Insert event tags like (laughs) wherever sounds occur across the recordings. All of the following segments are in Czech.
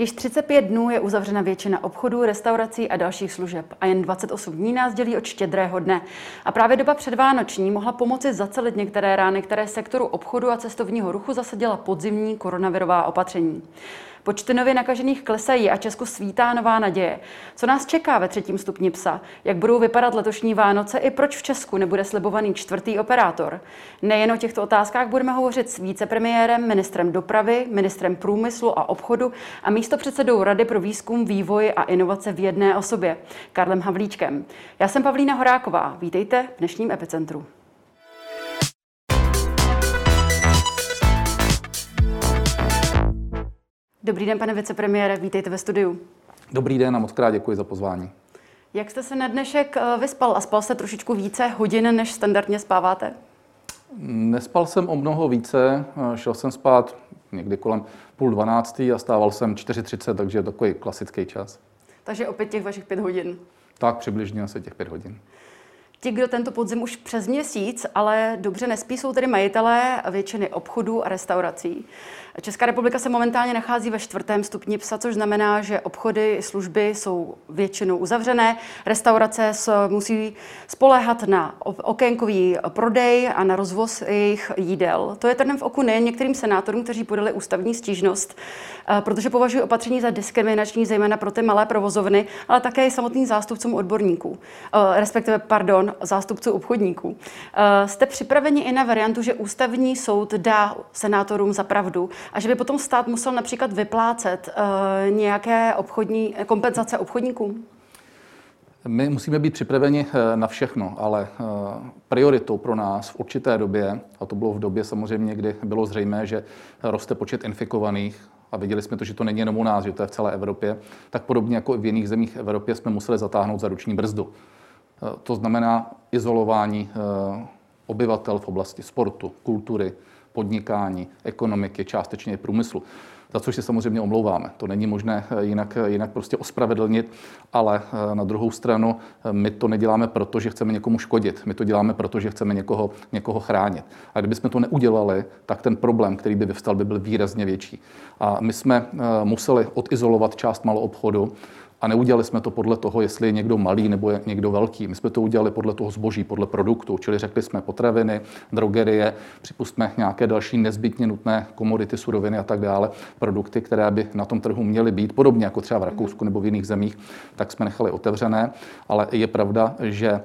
Již 35 dnů je uzavřena většina obchodů, restaurací a dalších služeb a jen 28 dní nás dělí od štědrého dne. A právě doba předvánoční mohla pomoci zacelit některé rány, které sektoru obchodu a cestovního ruchu zasadila podzimní koronavirová opatření. Počty nově nakažených klesají a Česku svítá nová naděje. Co nás čeká ve třetím stupni psa? Jak budou vypadat letošní Vánoce i proč v Česku nebude slibovaný čtvrtý operátor? Nejen o těchto otázkách budeme hovořit s vícepremiérem, ministrem dopravy, ministrem průmyslu a obchodu a místopředsedou Rady pro výzkum, vývoj a inovace v jedné osobě, Karlem Havlíčkem. Já jsem Pavlína Horáková. Vítejte v dnešním epicentru. Dobrý den, pane vicepremiére, vítejte ve studiu. Dobrý den a moc krát děkuji za pozvání. Jak jste se na dnešek eh, vyspal a spal se trošičku více hodin, než standardně spáváte? Nespal jsem o mnoho více, eh, šel jsem spát někdy kolem půl dvanáctý a stával jsem 4.30, takže je takový klasický čas. Takže opět těch vašich pět hodin? Tak, přibližně asi těch pět hodin. Ti, kdo tento podzim už přes měsíc, ale dobře nespí, jsou tedy majitelé většiny obchodů a restaurací. Česká republika se momentálně nachází ve čtvrtém stupni psa, což znamená, že obchody, služby jsou většinou uzavřené, restaurace musí spoléhat na okénkový prodej a na rozvoz jejich jídel. To je trnem v oku nejen některým senátorům, kteří podali ústavní stížnost, eh, protože považují opatření za diskriminační, zejména pro ty malé provozovny, ale také i samotným zástupcům odborníků, eh, respektive, pardon, zástupců obchodníků. Eh, jste připraveni i na variantu, že ústavní soud dá senátorům za pravdu a že by potom stát musel například vyplácet uh, nějaké obchodní kompenzace obchodníkům? My musíme být připraveni eh, na všechno, ale eh, prioritou pro nás v určité době, a to bylo v době samozřejmě, kdy bylo zřejmé, že roste počet infikovaných, a viděli jsme to, že to není jenom u nás, že to je v celé Evropě, tak podobně jako i v jiných zemích Evropě jsme museli zatáhnout za ruční brzdu. To znamená izolování obyvatel v oblasti sportu, kultury, podnikání, ekonomiky, částečně i průmyslu. Za což si samozřejmě omlouváme. To není možné eh, jinak, eh, jinak prostě ospravedlnit, ale eh, na druhou stranu my to neděláme proto, že chceme někomu škodit. My to děláme proto, že chceme někoho, někoho chránit. A kdybychom to neudělali, tak ten problém, který by vyvstal, by byl výrazně větší. A my jsme museli odizolovat část malou obchodu, a neudělali jsme to podle toho, jestli je někdo malý nebo je někdo velký. My jsme to udělali podle toho zboží, podle produktu, čili řekli jsme potraviny, drogerie, připustme nějaké další nezbytně nutné komodity, suroviny a tak dále, produkty, které by na tom trhu měly být, podobně jako třeba v Rakousku nebo v jiných zemích, tak jsme nechali otevřené. Ale je pravda, že eh,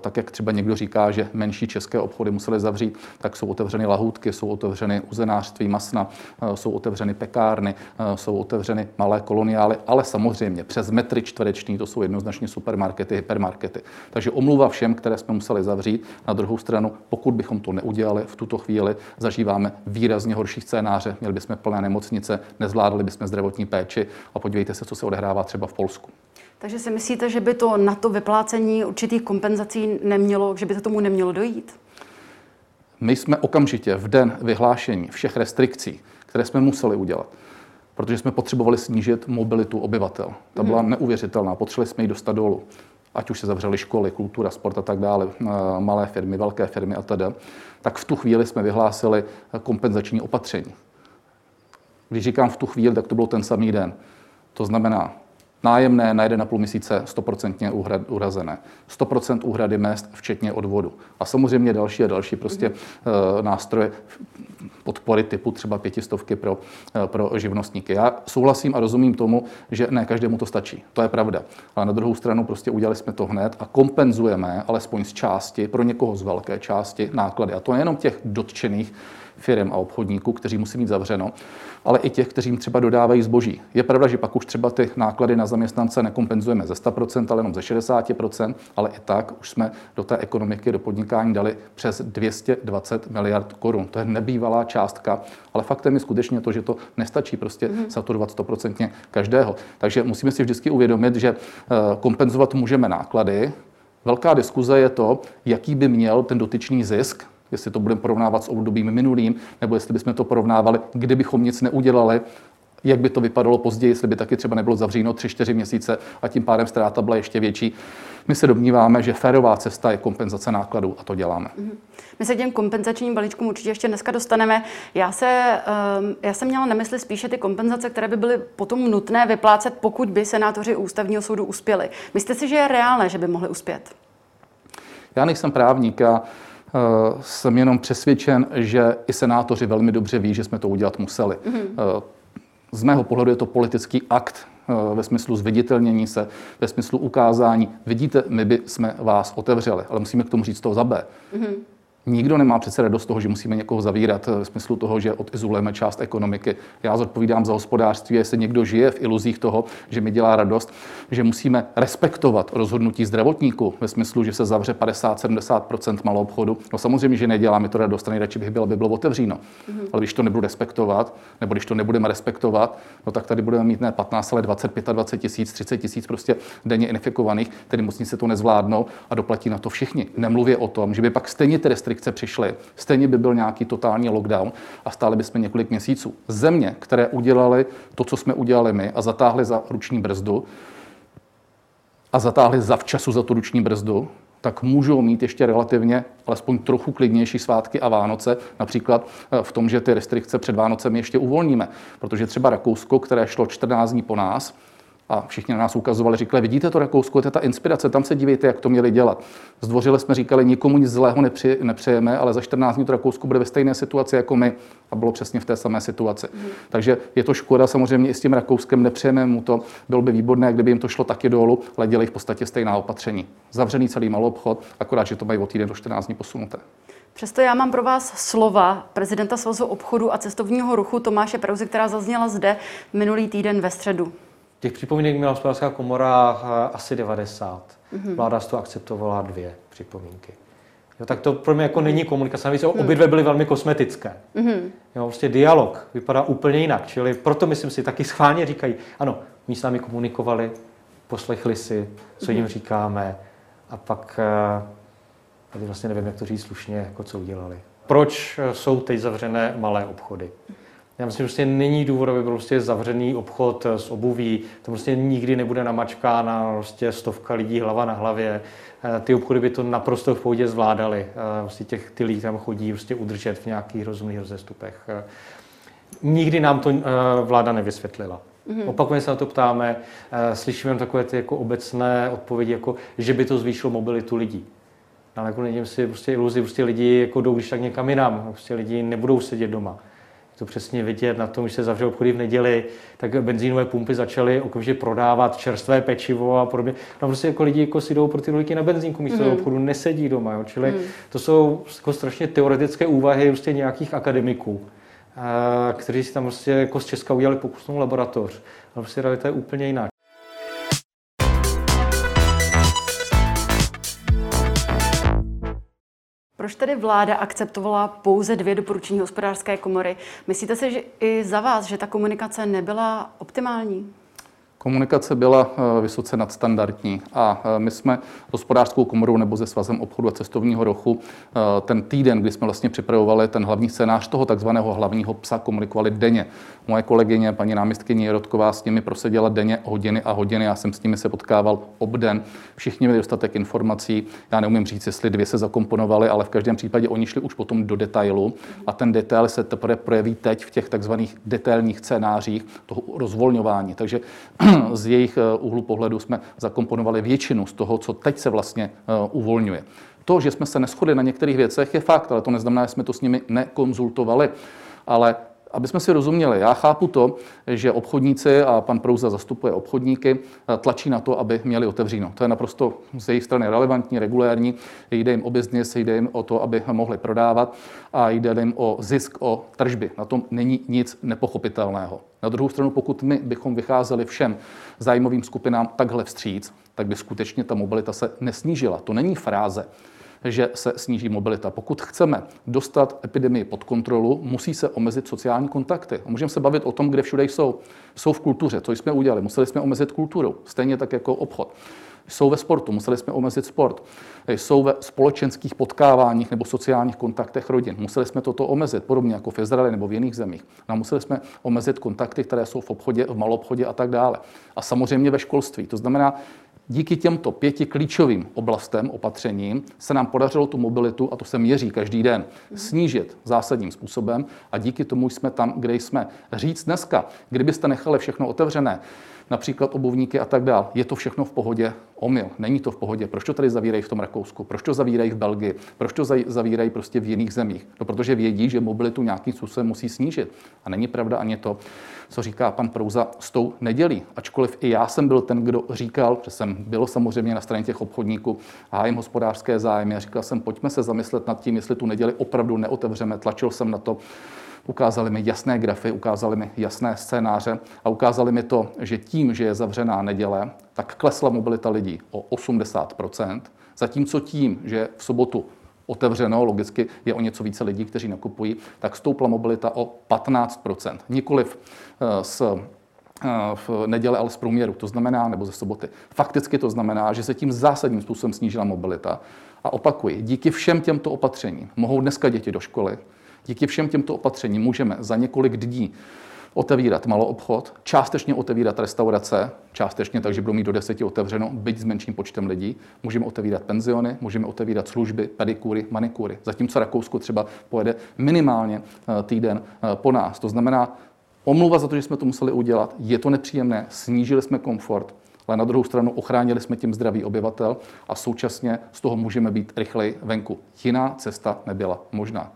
tak, jak třeba někdo říká, že menší české obchody musely zavřít, tak jsou otevřeny lahůdky, jsou otevřeny uzenářství masna, eh, jsou otevřeny pekárny, eh, jsou otevřeny malé koloniály, ale samozřejmě přes metry čtvereční, to jsou jednoznačně supermarkety, hypermarkety. Takže omluva všem, které jsme museli zavřít. Na druhou stranu, pokud bychom to neudělali, v tuto chvíli zažíváme výrazně horší scénáře. Měli bychom plné nemocnice, nezvládali bychom zdravotní péči a podívejte se, co se odehrává třeba v Polsku. Takže si myslíte, že by to na to vyplácení určitých kompenzací nemělo, že by to tomu nemělo dojít? My jsme okamžitě v den vyhlášení všech restrikcí, které jsme museli udělat, protože jsme potřebovali snížit mobilitu obyvatel. Ta byla hmm. neuvěřitelná, potřebovali jsme ji dostat dolů. Ať už se zavřely školy, kultura, sport a tak dále, eh, malé firmy, velké firmy a tedy, tak v tu chvíli jsme vyhlásili kompenzační opatření. Když říkám v tu chvíli, tak to bylo ten samý den. To znamená, Nájemné na 1,5 měsíce 100% uhrazené. 100% úhrady mest, včetně odvodu. A samozřejmě další a další prostě mm-hmm. nástroje podpory typu třeba pětistovky pro, eh, pro živnostníky. Já souhlasím a rozumím tomu, že ne každému to stačí. To je pravda. Ale na druhou stranu prostě udělali jsme to hned a kompenzujeme alespoň z části, pro někoho z velké části náklady. A to nejenom těch dotčených firm a obchodníků, kteří musí mít zavřeno, ale i těch, kteří jim třeba dodávají zboží. Je pravda, že pak už třeba ty náklady na zaměstnance nekompenzujeme ze 100%, ale jenom ze 60%, ale i tak už jsme do té ekonomiky, do podnikání dali přes 220 miliard korun. To je nebývalá částka, ale faktem je skutečně to, že to nestačí prostě mm. saturovat 100% každého. Takže musíme si vždycky uvědomit, že eh, kompenzovat můžeme náklady, Velká diskuze je to, jaký by měl ten dotyčný zisk jestli to budeme porovnávat s obdobím minulým, nebo jestli bychom to porovnávali, kdybychom nic neudělali, jak by to vypadalo později, jestli by taky třeba nebylo zavříno 3-4 měsíce a tím pádem ztráta byla ještě větší. My se domníváme, že férová cesta je kompenzace nákladů a to děláme. Mm-hmm. My se těm kompenzačním balíčkům určitě ještě dneska dostaneme. Já, se, um, já jsem měla na mysli spíše ty kompenzace, které by byly potom nutné vyplácet, pokud by senátoři ústavního soudu uspěli. Myslíte si, že je reálné, že by mohli uspět? Já nejsem právník a jsem jenom přesvědčen, že i senátoři velmi dobře ví, že jsme to udělat museli. Mm-hmm. Uh, z mého pohledu je to politický akt, Eh, ve smyslu zviditelnění se, ve smyslu ukázání. Vidíte, my by jsme vás otevřeli, ale musíme k tomu říct to za B. Mm-hmm. Nikdo nemá přece radost toho, že musíme někoho zavírat v smyslu toho, že odizolujeme část ekonomiky. Já zodpovídám za hospodářství, jestli někdo žije v iluzích toho, že mi dělá radost, že musíme respektovat rozhodnutí zdravotníků ve smyslu, že se zavře 50-70 malou obchodu. No samozřejmě, že nedělá mi to radost, nejradši bych byl, aby bylo otevříno. Mm-hmm. Ale když to nebudu respektovat, nebo když to nebudeme respektovat, no tak tady budeme mít ne 15, ale 20, 25 tisíc, 30 tisíc prostě denně infikovaných, tedy se to nezvládnou a doplatí na to všichni. Nemluvě o tom, že by pak stejně ty restrikce přišly, stejně by byl nějaký totální lockdown a stále bychom několik měsíců. Země, které udělali to, co jsme udělali my a zatáhli za ruční brzdu a zatáhli za včasu za tu ruční brzdu, tak můžou mít ještě relativně alespoň trochu klidnější svátky a Vánoce, například eh, v tom, že ty restrikce před Vánocemi ještě uvolníme. Protože třeba Rakousko, které šlo 14 dní po nás, a všichni na nás ukazovali, říkali, vidíte to Rakousko, to je ta inspirace, tam se dívejte, jak to měli dělat. Zdvořile jsme říkali, nikomu nic zlého nepři, nepřejeme, ale za 14 dní to Rakousko bude ve stejné situaci jako my a bylo přesně v té samé situaci. Mm. Takže je to škoda, samozřejmě i s tím Rakouskem nepřejeme mu to. Bylo by výborné, kdyby jim to šlo taky dolů, ale dělají v podstatě stejná opatření. Zavřený celý malý obchod, akorát, že to mají o týden do 14 dní posunuté. Přesto já mám pro vás slova prezidenta Svazu obchodu a cestovního ruchu Tomáše Prauzy, která zazněla zde minulý týden ve středu. Těch připomínek měla hospodářská komora eh, asi 90. Mm-hmm. Vláda z toho akceptovala dvě připomínky. Jo, tak to pro mě jako není komunikace. Navíc mm. obě dvě byly velmi kosmetické. Mm-hmm. Jo, prostě dialog vypadá úplně jinak. Čili proto myslím si, taky schválně říkají, ano, my s námi komunikovali, poslechli si, co jim mm-hmm. říkáme a pak eh, tady vlastně nevím, jak to říct slušně, jako co udělali. Proč eh, jsou teď zavřené malé obchody? Já myslím, že prostě není důvod, aby byl prostě zavřený obchod s obuví. To prostě nikdy nebude namačkána prostě stovka lidí hlava na hlavě. Eh, ty obchody by to naprosto v pohodě zvládali. Eh, prostě těch, ty lidi tam chodí prostě udržet v nějakých rozumných rozestupech. Eh, nikdy nám to vláda nevysvětlila. Mm-hmm. Opakovaně se na to ptáme, slyšíme takové ty jako obecné odpovědi, jako že by to zvýšilo mobilitu lidí. Ale jako nedělím si prostě iluzi, prostě lidi jako jdou když tak někam jinam, prostě lidi nebudou sedět doma. To přesně vidět na tom, že se zavřel obchody v neděli, tak benzínové pumpy začaly okamžitě prodávat čerstvé pečivo a podobně. No prostě jako lidi jako si jdou pro ty rohlíky na benzínku, místo mm. obchodu nesedí doma. Jo. Čili mm. to jsou jako strašně teoretické úvahy prostě nějakých akademiků, kteří si tam prostě jako z Česka udělali pokusnou laboratoř. Ale prostě realita je úplně jiná. Proč tedy vláda akceptovala pouze dvě doporučení hospodářské komory? Myslíte si že i za vás, že ta komunikace nebyla optimální? Komunikace byla eh, vysoce nadstandardní a eh, my jsme hospodářskou komorou nebo se svazem obchodu a cestovního rochu eh, ten týden, kdy jsme vlastně připravovali ten hlavní scénář toho takzvaného hlavního psa, komunikovali denně. Moje kolegyně, paní náměstkyně Jirotková, s nimi proseděla denně hodiny a hodiny. Já jsem s nimi se potkával obden. Všichni měli dostatek informací. Já neumím říct, jestli dvě se zakomponovaly, ale v každém případě oni šli už potom do detailu a ten detail se teprve projeví teď v těch takzvaných detailních scénářích toho rozvolňování. Takže z jejich eh, úhlu pohledu jsme zakomponovali většinu z toho, co teď se vlastně eh, uvolňuje. To, že jsme se neschodli na některých věcech, je fakt, ale to neznamená, že jsme to s nimi nekonzultovali. Ale aby jsme si rozuměli, já chápu to, že obchodníci a pan Prouza zastupuje obchodníky, tlačí na to, aby měli otevříno. To je naprosto z jejich strany relevantní, regulérní. Jde jim o biznis, jde jim o to, aby mohli prodávat a jde jim o zisk, o tržby. Na tom není nic nepochopitelného. Na druhou stranu, pokud my bychom vycházeli všem zájmovým skupinám takhle vstříc, tak by skutečně ta mobilita se nesnížila. To není fráze že se sníží mobilita. Pokud chceme dostat epidemii pod kontrolu, musí se omezit sociální kontakty. A můžeme se bavit o tom, kde všude jsou. Jsou v kultuře, co jsme udělali. Museli jsme omezit kulturu, stejně tak jako obchod. Jsou ve sportu, museli jsme omezit sport. Jsou ve společenských potkáváních nebo sociálních kontaktech rodin. Museli jsme toto omezit, podobně jako v Izraeli nebo v jiných zemích. No, museli jsme omezit kontakty, které jsou v obchodě, v malobchodě a tak dále. A samozřejmě ve školství. To znamená, Díky těmto pěti klíčovým oblastem opatřením se nám podařilo tu mobilitu, a to se měří každý den, snížit zásadním způsobem a díky tomu jsme tam, kde jsme. Říct dneska, kdybyste nechali všechno otevřené, například obuvníky a tak dále. Je to všechno v pohodě? Omyl. Není to v pohodě. Proč to tady zavírají v tom Rakousku? Proč to zavírají v Belgii? Proč to zavírají prostě v jiných zemích? No, protože vědí, že mobilitu nějakým způsobem musí snížit. A není pravda ani to, co říká pan Prouza s tou nedělí. Ačkoliv i já jsem byl ten, kdo říkal, že jsem byl samozřejmě na straně těch obchodníků, hájím hospodářské zájmy a říkal jsem, pojďme se zamyslet nad tím, jestli tu neděli opravdu neotevřeme. Tlačil jsem na to ukázali mi jasné grafy, ukázali mi jasné scénáře a ukázali mi to, že tím, že je zavřená neděle, tak klesla mobilita lidí o 80% zatímco tím, že v sobotu otevřeno, logicky je o něco více lidí, kteří nakupují, tak stoupla mobilita o 15% Nikoliv z eh, eh, v neděle, ale z průměru, to znamená, nebo ze soboty. Fakticky to znamená, že se tím zásadním způsobem snížila mobilita. A opakuji, díky všem těmto opatřením mohou dneska děti do školy, Díky všem těmto opatřením můžeme za několik dní otevírat malou obchod, částečně otevírat restaurace, částečně takže budou mít do deseti otevřeno, byť s menším počtem lidí. Můžeme otevírat penziony, můžeme otevírat služby, pedikury, manikury. Zatímco Rakousko třeba pojede minimálně eh, týden eh, po nás. To znamená, omluva za to, že jsme to museli udělat, je to nepříjemné, snížili jsme komfort, ale na druhou stranu ochránili jsme tím zdraví obyvatel a současně z toho můžeme být rychleji venku. Jiná cesta nebyla možná.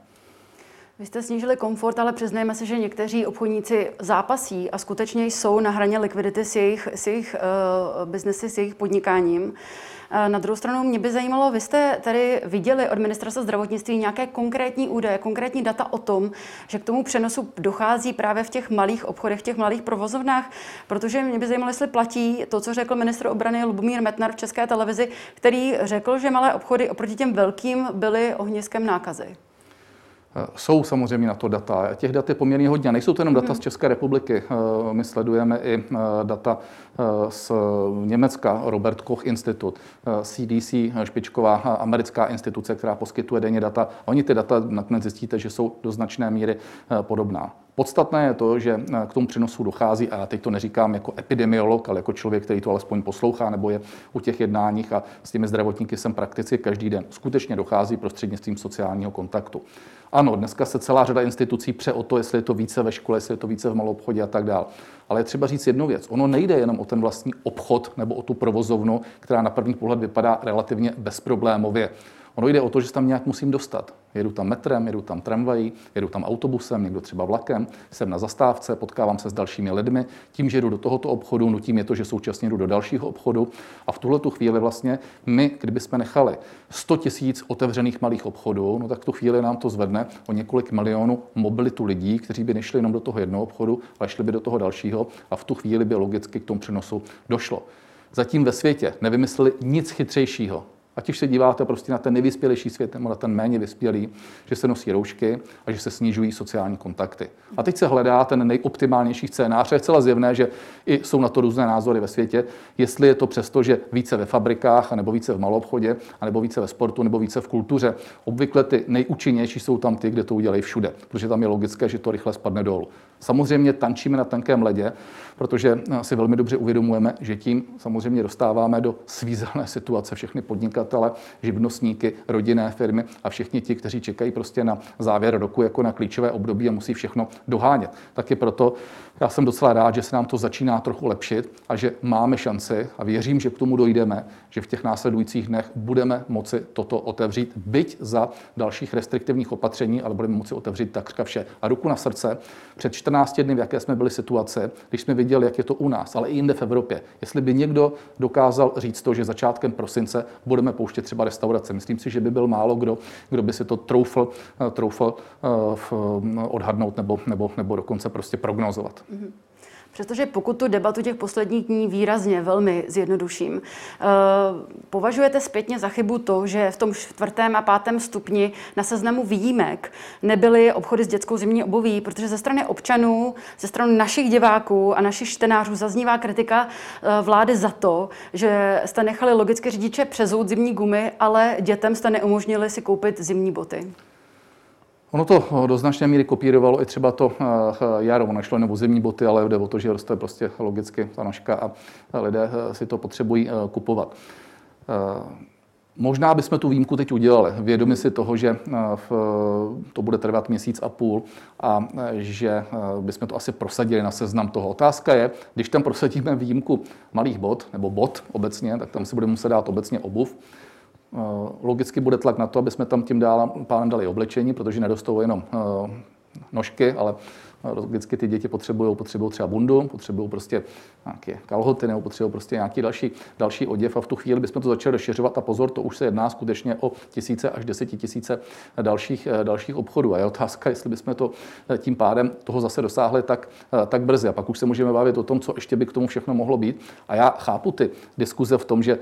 Vy jste snížili komfort, ale přiznejme se, že někteří obchodníci zápasí a skutečně jsou na hraně likvidity s jejich, s jejich uh, biznesy, s jejich podnikáním. Uh, na druhou stranu mě by zajímalo, vy jste tady viděli od ministerstva zdravotnictví nějaké konkrétní údaje, konkrétní data o tom, že k tomu přenosu dochází právě v těch malých obchodech, v těch malých provozovnách, protože mě by zajímalo, jestli platí to, co řekl ministr obrany Lubomír Metnar v České televizi, který řekl, že malé obchody oproti těm velkým byly ohniskem nákazy. Eh, jsou samozřejmě na to data. Těch dat je poměrně hodně. Nejsou to jenom data z mhm. České republiky. Eh, my sledujeme i eh, data z Německa, Robert Koch Institut, CDC, špičková americká instituce, která poskytuje denně data. Oni ty data nakonec zjistíte, že jsou do značné míry podobná. Podstatné je to, že k tomu přenosu dochází, a já teď to neříkám jako epidemiolog, ale jako člověk, který to alespoň poslouchá nebo je u těch jednáních a s těmi zdravotníky jsem prakticky každý den. Skutečně dochází prostřednictvím sociálního kontaktu. Ano, dneska se celá řada institucí pře o to, jestli je to více ve škole, jestli je to více v malou obchodě a tak dále. Ale je třeba říct jednu věc. Ono nejde jenom o ten vlastní obchod nebo o tu provozovnu, která na první pohled vypadá relativně bezproblémově. Ono jde o to, že se tam nějak musím dostat. Jedu tam metrem, jedu tam tramvají, jedu tam autobusem, někdo třeba vlakem, jsem na zastávce, potkávám se s dalšími lidmi. Tím, že jdu do tohoto obchodu, nutím je to, že současně jdu do dalšího obchodu. A v tuhle tu chvíli vlastně my, kdybychom nechali 100 tisíc otevřených malých obchodů, no tak tu chvíli nám to zvedne o několik milionů mobilitu lidí, kteří by nešli jenom do toho jednoho obchodu, ale šli by do toho dalšího a v tu chvíli by logicky k tomu přenosu došlo. Zatím ve světě nevymysleli nic chytřejšího, Ať už se díváte prostě na ten nejvyspělejší svět nebo na ten méně vyspělý, že se nosí roušky a že se snižují sociální kontakty. A teď se hledá ten nejoptimálnější scénář. Je celá zjevné, že i jsou na to různé názory ve světě, jestli je to přesto, že více ve fabrikách, nebo více v malobchodě, nebo více ve sportu, nebo více v kultuře. Obvykle ty nejúčinnější jsou tam ty, kde to udělají všude, protože tam je logické, že to rychle spadne dolů. Samozřejmě tančíme na tankém ledě, protože si velmi dobře uvědomujeme, že tím samozřejmě dostáváme do svízelné situace všechny podnikatele, živnostníky, rodinné firmy a všichni ti, kteří čekají prostě na závěr roku jako na klíčové období a musí všechno dohánět. Taky proto já jsem docela rád, že se nám to začíná trochu lepšit a že máme šanci a věřím, že k tomu dojdeme, že v těch následujících dnech budeme moci toto otevřít, byť za dalších restriktivních opatření, ale budeme moci otevřít takřka vše. A ruku na srdce, před 14 dny, v jaké jsme byli situace, když jsme viděli, jak je to u nás, ale i jinde v Evropě. Jestli by někdo dokázal říct to, že začátkem prosince budeme pouštět třeba restaurace, myslím si, že by byl málo kdo, kdo by si to troufl, troufl uh, odhadnout nebo, nebo, nebo dokonce prostě prognozovat. Mm-hmm. Přestože pokud tu debatu těch posledních dní výrazně velmi zjednoduším, eh, považujete zpětně za chybu to, že v tom čtvrtém a pátém stupni na seznamu výjimek nebyly obchody s dětskou zimní obuví, protože ze strany občanů, ze strany našich diváků a našich čtenářů zaznívá kritika eh, vlády za to, že jste nechali logicky řidiče přezout zimní gumy, ale dětem jste neumožnili si koupit zimní boty. Ono to eh, do značné míry kopírovalo i třeba to eh, jaro, našlo nebo zimní boty, ale jde o to, že roste prostě logicky ta nožka a lidé eh, si to potřebují kupovat. Možná bychom tu výjimku teď udělali, vědomi si toho, že to bude trvat měsíc a půl a že bychom to asi prosadili na seznam toho. Otázka je, když tam prosadíme výjimku malých bot nebo bot obecně, tak tam si bude muset dát obecně obuv. Eh, logicky bude tlak na to, aby jsme tam tím dál pánem dali oblečení, protože nedostou jenom eh, nožky, ale eh, logicky ty děti potřebují, potřebují třeba bundu, potřebují prostě nějaké kalhoty nebo potřebují prostě nějaký další, další oděv a v tu chvíli bychom to začali rozšiřovat a pozor, to už se jedná skutečně o tisíce až desetitisíce dalších, dalších obchodů. A je otázka, jestli bychom to tím pádem toho zase dosáhli tak, tak brzy. A pak už se můžeme bavit o tom, co ještě by k tomu všechno mohlo být. A já chápu ty diskuze v tom, že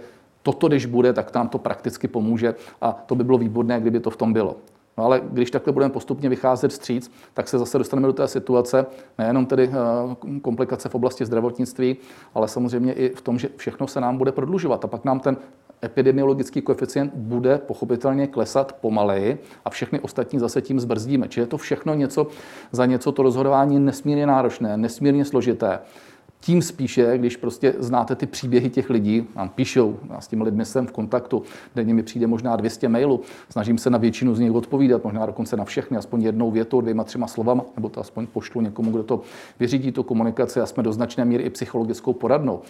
toto, když bude, tak nám to prakticky pomůže a to by bylo výborné, kdyby to v tom bylo. No ale když takhle budeme postupně vycházet stříc, tak se zase dostaneme do té situace, nejenom tedy eh, komplikace v oblasti zdravotnictví, ale samozřejmě i v tom, že všechno se nám bude prodlužovat a pak nám ten epidemiologický koeficient bude pochopitelně klesat pomaleji a všechny ostatní zase tím zbrzdíme. Čili je to všechno něco za něco, to rozhodování nesmírně náročné, nesmírně složité. Tím spíše, když prostě znáte ty příběhy těch lidí, nám píšou, já s těmi lidmi jsem v kontaktu, denně mi přijde možná 200 mailů, snažím se na většinu z nich odpovídat, možná dokonce na všechny, aspoň jednou větou, dvěma, třema slovama, nebo to aspoň pošlu někomu, kdo to vyřídí, tu komunikaci a jsme do značné míry i psychologickou poradnou.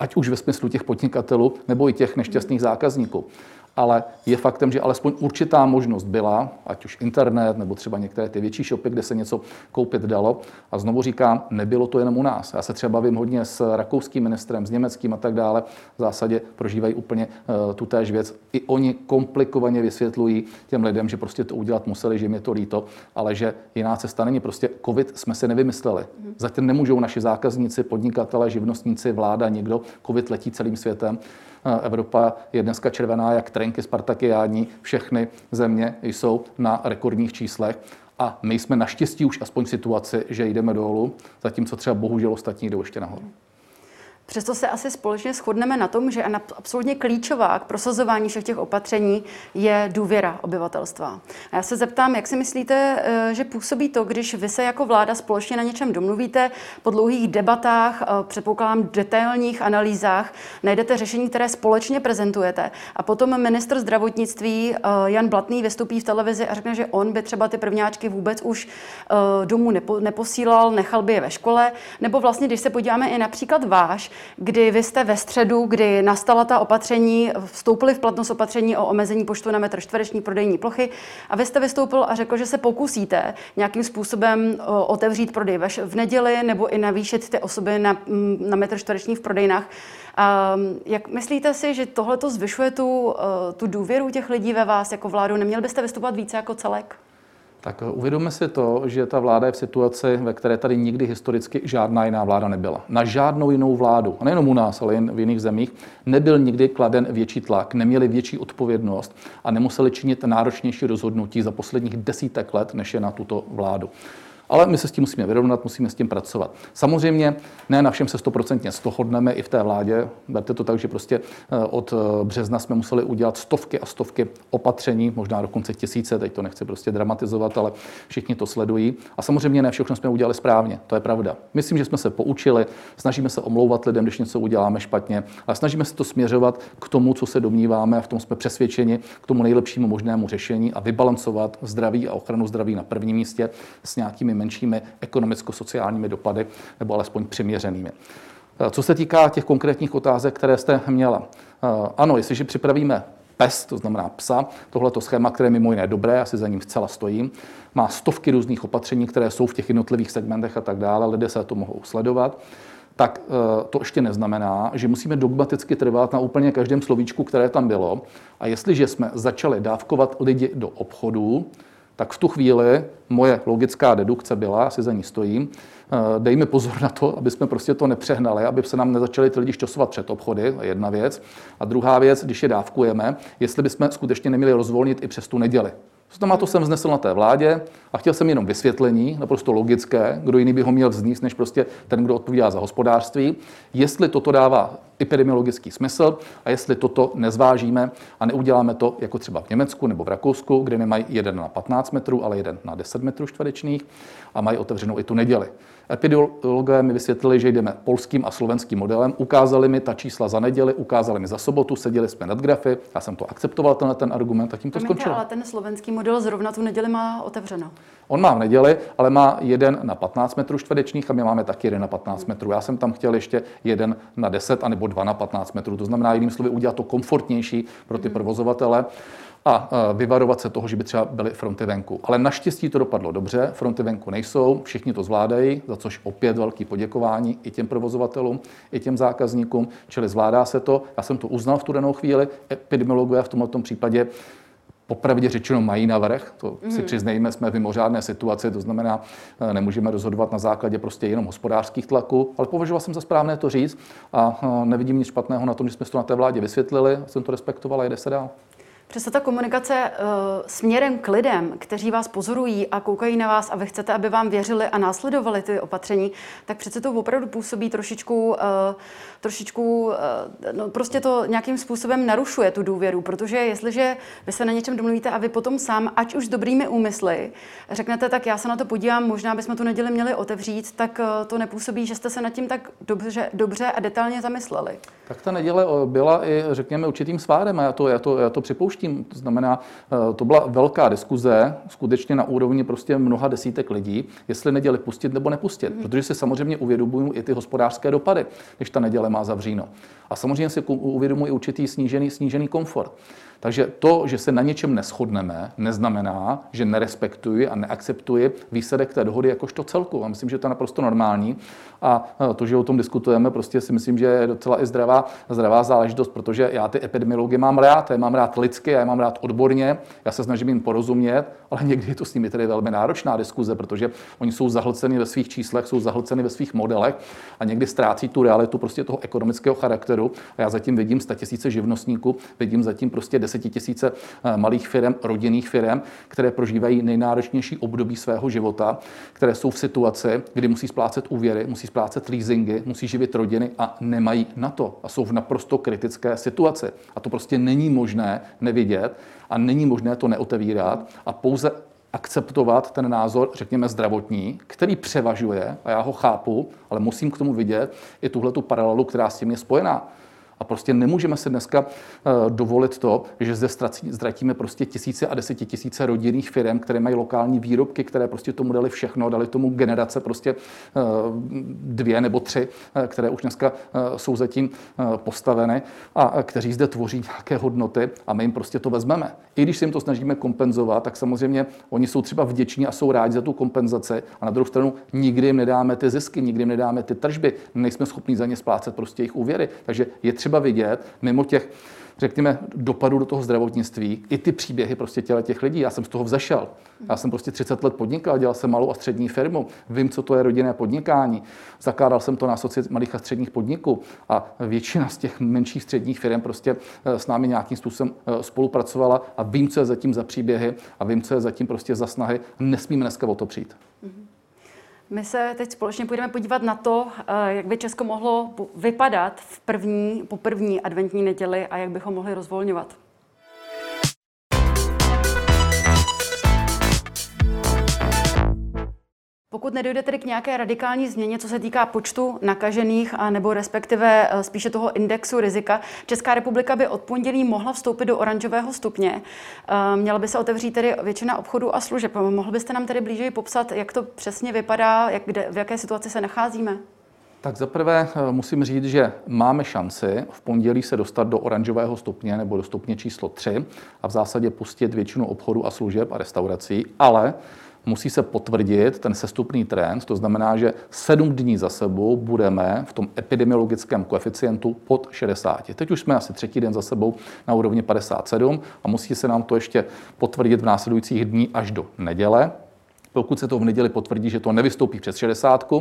Ať už ve smyslu těch podnikatelů, nebo i těch nešťastných zákazníků ale je faktem, že alespoň určitá možnost byla, ať už internet nebo třeba některé ty větší shopy, kde se něco koupit dalo. A znovu říkám, nebylo to jenom u nás. Já se třeba bavím hodně s rakouským ministrem, s německým a tak dále. V zásadě prožívají úplně uh, tu též věc. I oni komplikovaně vysvětlují těm lidem, že prostě to udělat museli, že jim je to líto, ale že jiná cesta není. Prostě COVID jsme si nevymysleli. Zatím nemůžou naši zákazníci, podnikatele, živnostníci, vláda, někdo. COVID letí celým světem. Evropa je dneska červená jak trenky spartakiádní, všechny země jsou na rekordních číslech a my jsme naštěstí už aspoň v situaci, že jdeme dolů, zatímco třeba bohužel ostatní jdou ještě nahoru. Přesto se asi společně shodneme na tom, že absolutně klíčová k prosazování všech těch opatření je důvěra obyvatelstva. A já se zeptám, jak si myslíte, eh, že působí to, když vy se jako vláda společně na něčem domluvíte, po dlouhých debatách, eh, předpokládám detailních analýzách, najdete řešení, které společně prezentujete a potom ministr zdravotnictví eh, Jan Blatný vystoupí v televizi a řekne, že on by třeba ty prvňáčky vůbec už domů neposílal, nechal by je ve škole, nebo vlastně, když se podíváme i například váš, kdy vy jste ve středu, kdy nastala ta opatření, vstoupily v platnost opatření o omezení počtu na metr čtvereční prodejní plochy a vy jste vystoupil a řekl, že se pokusíte nějakým způsobem otevřít prodej v neděli nebo i navýšit ty osoby na, na metr čtvereční v prodejnách. Um, jak myslíte si, že tohle to zvyšuje tu, tu důvěru těch lidí ve vás jako vládu? Neměl byste vystupovat více jako celek? Tak uvědomme si to, že ta vláda je v situaci, ve které tady nikdy historicky žádná jiná vláda nebyla. Na žádnou jinou vládu, a nejenom u nás, ale jen v jiných zemích, nebyl nikdy kladen větší tlak, neměli větší odpovědnost a nemuseli činit náročnější rozhodnutí za posledních desítek let, než je na tuto vládu. Ale my se s tím musíme vyrovnat, musíme s tím pracovat. Samozřejmě ne na všem se stoprocentně stohodneme i v té vládě. Berte to tak, že prostě eh, od eh, března jsme museli udělat stovky a stovky opatření, možná dokonce tisíce, teď to nechci prostě dramatizovat, ale všichni to sledují. A samozřejmě ne všechno jsme udělali správně, to je pravda. Myslím, že jsme se poučili, snažíme se omlouvat lidem, když něco uděláme špatně, ale snažíme se to směřovat k tomu, co se domníváme, a v tom jsme přesvědčeni, k tomu nejlepšímu možnému řešení a vybalancovat zdraví a ochranu zdraví na prvním místě s nějakými menšími ekonomicko-sociálními dopady nebo alespoň přiměřenými. Eh, co se týká těch konkrétních otázek, které jste měla. Eh, ano, jestliže připravíme PES, to znamená psa, tohleto schéma, které je mimo jiné dobré, asi za ním vcela stojím, má stovky různých opatření, které jsou v těch jednotlivých segmentech a tak dále, lidé se to mohou sledovat, tak eh, to ještě neznamená, že musíme dogmaticky trvat na úplně každém slovíčku, které tam bylo. A jestliže jsme začali dávkovat lidi do obchodů, tak v tu chvíli moje logická dedukce byla, asi za ní stojím, eh, dejme pozor na to, aby jsme prostě to nepřehnali, aby se nám nezačali ty lidi šťosovat před obchody, jedna věc. A druhá věc, když je dávkujeme, jestli bychom skutečně neměli rozvolnit i přes tu neděli. To znamená, to jsem vznesl na té vládě a chtěl jsem jenom vysvětlení, naprosto logické, kdo jiný by ho měl vzníst, než prostě ten, kdo odpovídá za hospodářství, jestli toto dává epidemiologický smysl a jestli toto nezvážíme a neuděláme to jako třeba v Německu nebo v Rakousku, kde nemají jeden na 15 metrů, ale jeden na 10 metrů čtverečných a mají otevřenou i tu neděli. Epidemiologové mi vysvětlili, že jdeme polským a slovenským modelem, ukázali mi ta čísla za neděli, ukázali mi za sobotu, seděli jsme nad grafy, já jsem to akceptoval, ten, ten argument a tím to Promiňte, skončilo. Ale ten slovenský model zrovna tu neděli má otevřeno. On má v neděli, ale má jeden na 15 metrů čtverečních a my máme taky jeden na 15 metrů. Já jsem tam chtěl ještě jeden na 10 anebo dva na 15 metrů. To znamená, jiným slovy, udělat to komfortnější pro ty mhm. provozovatele a vyvarovat se toho, že by třeba byly fronty venku. Ale naštěstí to dopadlo dobře, fronty venku nejsou, všichni to zvládají, za což opět velký poděkování i těm provozovatelům, i těm zákazníkům, čili zvládá se to. Já jsem to uznal v tu danou chvíli, epidemiologové v tomto případě popravdě řečeno mají navrh, to si mhm. přiznejme, jsme v mimořádné situaci, to znamená, eh, nemůžeme rozhodovat na základě prostě jenom hospodářských tlaků, ale považoval jsem za správné to říct a eh, nevidím nic špatného na tom, že jsme to na té vládě vysvětlili, jsem to respektoval a jde se dál. Přesto ta komunikace uh, směrem k lidem, kteří vás pozorují a koukají na vás a vy chcete, aby vám věřili a následovali ty opatření, tak přece to opravdu působí trošičku, uh, trošičku uh, no prostě to nějakým způsobem narušuje tu důvěru, protože jestliže vy se na něčem domluvíte a vy potom sám, ať už s dobrými úmysly, řeknete, tak já se na to podívám, možná bychom tu neděli měli otevřít, tak uh, to nepůsobí, že jste se nad tím tak dobře, dobře a detailně zamysleli. Tak ta neděle byla i, řekněme, určitým svárem a já to, já to, já to připouštím tím. To znamená, eh, to byla velká diskuze, skutečně na úrovni prostě mnoha desítek lidí, jestli neděli pustit nebo nepustit. Mm. Protože si samozřejmě uvědomují i ty hospodářské dopady, když ta neděle má zavříno. A samozřejmě si uvědomují určitý snížený, snížený komfort. Takže to, že se na něčem neschodneme, neznamená, že nerespektuji a neakceptuji výsledek té dohody jakožto celku. A myslím, že to je naprosto normální. A e, to, že o tom diskutujeme, prostě si myslím, že je docela i zdravá, zdravá záležitost, protože já ty epidemiology mám rád, já mám rád lidsky, já mám rád odborně, já se snažím jim porozumět, ale někdy je to s nimi tedy velmi náročná diskuze, protože oni jsou zahlceni ve svých číslech, jsou zahlceni ve svých modelech a někdy ztrácí tu realitu prostě toho ekonomického charakteru. A já zatím vidím tisíce živnostníků, vidím zatím prostě desetitisíce eh, malých firm, rodinných firm, které prožívají nejnáročnější období svého života, které jsou v situaci, kdy musí splácet úvěry, musí splácet leasingy, musí živit rodiny a nemají na to a jsou v naprosto kritické situaci. A to prostě není možné nevidět a není možné to neotevírat a pouze akceptovat ten názor, řekněme, zdravotní, který převažuje, a já ho chápu, ale musím k tomu vidět i tuhle tu paralelu, která s tím je spojená. A prostě nemůžeme si dneska eh, dovolit to, že zde ztratíme prostě tisíce a desetitisíce rodinných firm, které mají lokální výrobky, které prostě tomu dali všechno, dali tomu generace prostě eh, dvě nebo tři, eh, které už dneska jsou zatím postaveny a kteří zde tvoří nějaké hodnoty a my jim prostě to vezmeme. I když si jim to snažíme kompenzovat, tak samozřejmě oni jsou třeba vděční a jsou rádi za tu kompenzaci a na druhou stranu nikdy jim nedáme ty zisky, nikdy jim nedáme ty tržby, nejsme schopni za ně splácet prostě jejich úvěry. Takže je třeba vidět, mimo těch řekněme, dopadů do toho zdravotnictví, i ty příběhy prostě těle těch lidí. Já jsem z toho vzešel. Já jsem prostě 30 let podnikal, dělal jsem malou a střední firmu, vím, co to je rodinné podnikání. Zakládal jsem to na asociaci malých a středních podniků a většina z těch menších středních firm prostě eh, s námi nějakým způsobem eh, spolupracovala a vím, co je zatím za příběhy a vím, co je zatím prostě za snahy. Nesmíme dneska o to přijít. Mm-hmm. My se teď společně půjdeme podívat na to, eh, jak by Česko mohlo vypadat v první, po první adventní neděli a jak bychom mohli rozvolňovat. Pokud nedojde tedy k nějaké radikální změně, co se týká počtu nakažených a nebo respektive eh, spíše toho indexu rizika, Česká republika by od pondělí mohla vstoupit do oranžového stupně. Eh, měla by se otevřít tedy většina obchodů a služeb. Mohl byste nám tedy blíže popsat, jak to přesně vypadá, jak, kde, v jaké situaci se nacházíme? Tak zaprvé eh, musím říct, že máme šanci v pondělí se dostat do oranžového stupně nebo do stupně číslo 3 a v zásadě pustit většinu obchodu a služeb a restaurací, ale musí se potvrdit ten sestupný trend, to znamená, že sedm dní za sebou budeme v tom epidemiologickém koeficientu pod 60. Teď už jsme asi třetí den za sebou na úrovni 57 a musí se nám to ještě potvrdit v následujících dní až do neděle. Pokud se to v neděli potvrdí, že to nevystoupí přes 60,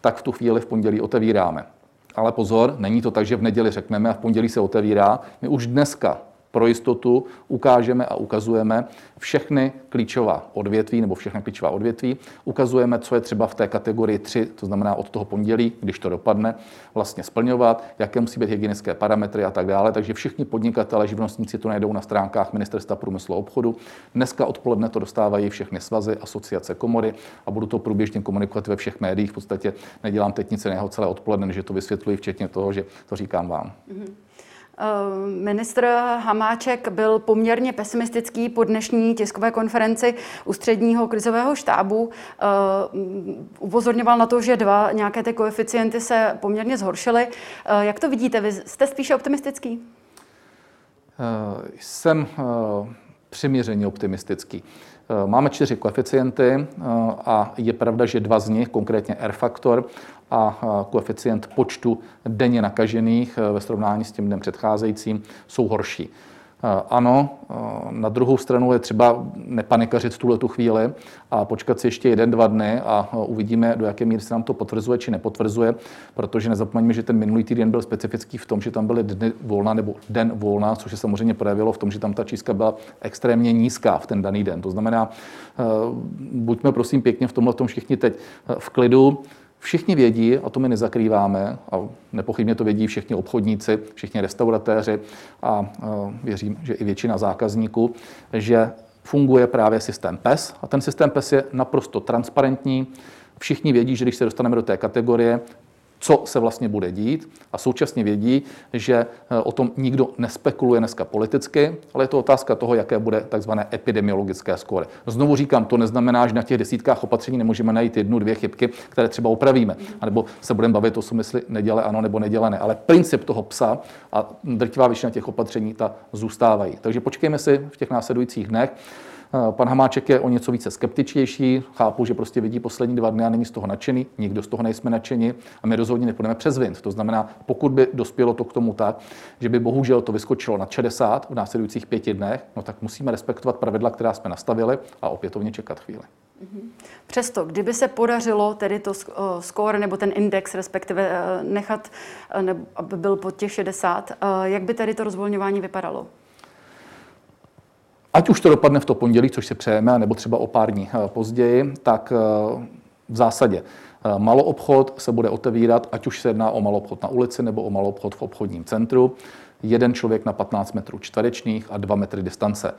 tak v tu chvíli v pondělí otevíráme. Ale pozor, není to tak, že v neděli řekneme a v pondělí se otevírá. My už dneska pro jistotu ukážeme a ukazujeme všechny klíčová odvětví nebo všechny klíčová odvětví. Ukazujeme, co je třeba v té kategorii 3, to znamená od toho pondělí, když to dopadne, vlastně splňovat, jaké musí být hygienické parametry a tak dále. Takže všichni podnikatele, živnostníci to najdou na stránkách Ministerstva průmyslu a obchodu. Dneska odpoledne to dostávají všechny svazy, asociace, komory a budu to průběžně komunikovat ve všech médiích. V podstatě nedělám teď nic jiného celé odpoledne, že to vysvětluji, včetně toho, že to říkám vám. Mm-hmm. Eh, ministr Hamáček byl poměrně pesimistický po dnešní tiskové konferenci ústředního krizového štábu. Eh, upozorňoval na to, že dva nějaké ty koeficienty se poměrně zhoršily. Eh, jak to vidíte? Vy jste spíše optimistický? Jsem přiměřeně optimistický. Máme čtyři koeficienty a je pravda, že dva z nich, konkrétně R-faktor a koeficient počtu denně nakažených ve srovnání s tím dnem předcházejícím jsou horší. E, ano, e, na druhou stranu je třeba nepanikařit v tuhle tu chvíli a počkat si ještě jeden, dva dny a uvidíme, do jaké míry se nám to potvrzuje či nepotvrzuje, protože nezapomeňme, že ten minulý týden byl specifický v tom, že tam byly dny volna nebo den volna, což se samozřejmě projevilo v tom, že tam ta čístka byla extrémně nízká v ten daný den. To znamená, buďme prosím pěkně v tomhle tom všichni teď v klidu, Všichni vědí, a to my nezakrýváme, a nepochybně to vědí všichni obchodníci, všichni restauratéři a věřím, že i většina zákazníků, že funguje právě systém PES a ten systém PES je naprosto transparentní. Všichni vědí, že když se dostaneme do té kategorie, co se vlastně bude dít a současně vědí, že eh, o tom nikdo nespekuluje dneska politicky, ale je to otázka toho, jaké bude takzvané epidemiologické skóre. Znovu říkám, to neznamená, že na těch desítkách opatření nemůžeme najít jednu, dvě chybky, které třeba opravíme, anebo se budeme bavit o smysli neděle ano nebo neděle ne. Ale princip toho psa a drtivá většina těch opatření ta zůstávají. Takže počkejme si v těch následujících dnech. Eh, pan Hamáček je o něco více skeptičtější, chápu, že prostě vidí poslední dva dny a není z toho nadšený, nikdo z toho nejsme nadšeni a my rozhodně nepůjdeme přes vint. To znamená, pokud by dospělo to k tomu tak, že by bohužel to vyskočilo na 60 v následujících pěti dnech, no tak musíme respektovat pravidla, která jsme nastavili a opětovně čekat chvíli. Mhm. Přesto, kdyby se podařilo tedy to eh, score nebo ten index respektive eh, nechat, aby byl pod těch 60, jak by tedy to rozvolňování vypadalo? Ať už to dopadne v to pondělí, což si přejeme, nebo třeba o pár dní eh, později, tak eh, v zásadě eh, maloobchod se bude otevírat, ať už se jedná o maloobchod na ulici nebo o maloobchod v obchodním centru. Jeden člověk na 15 metrů čtverečních a 2 metry distance.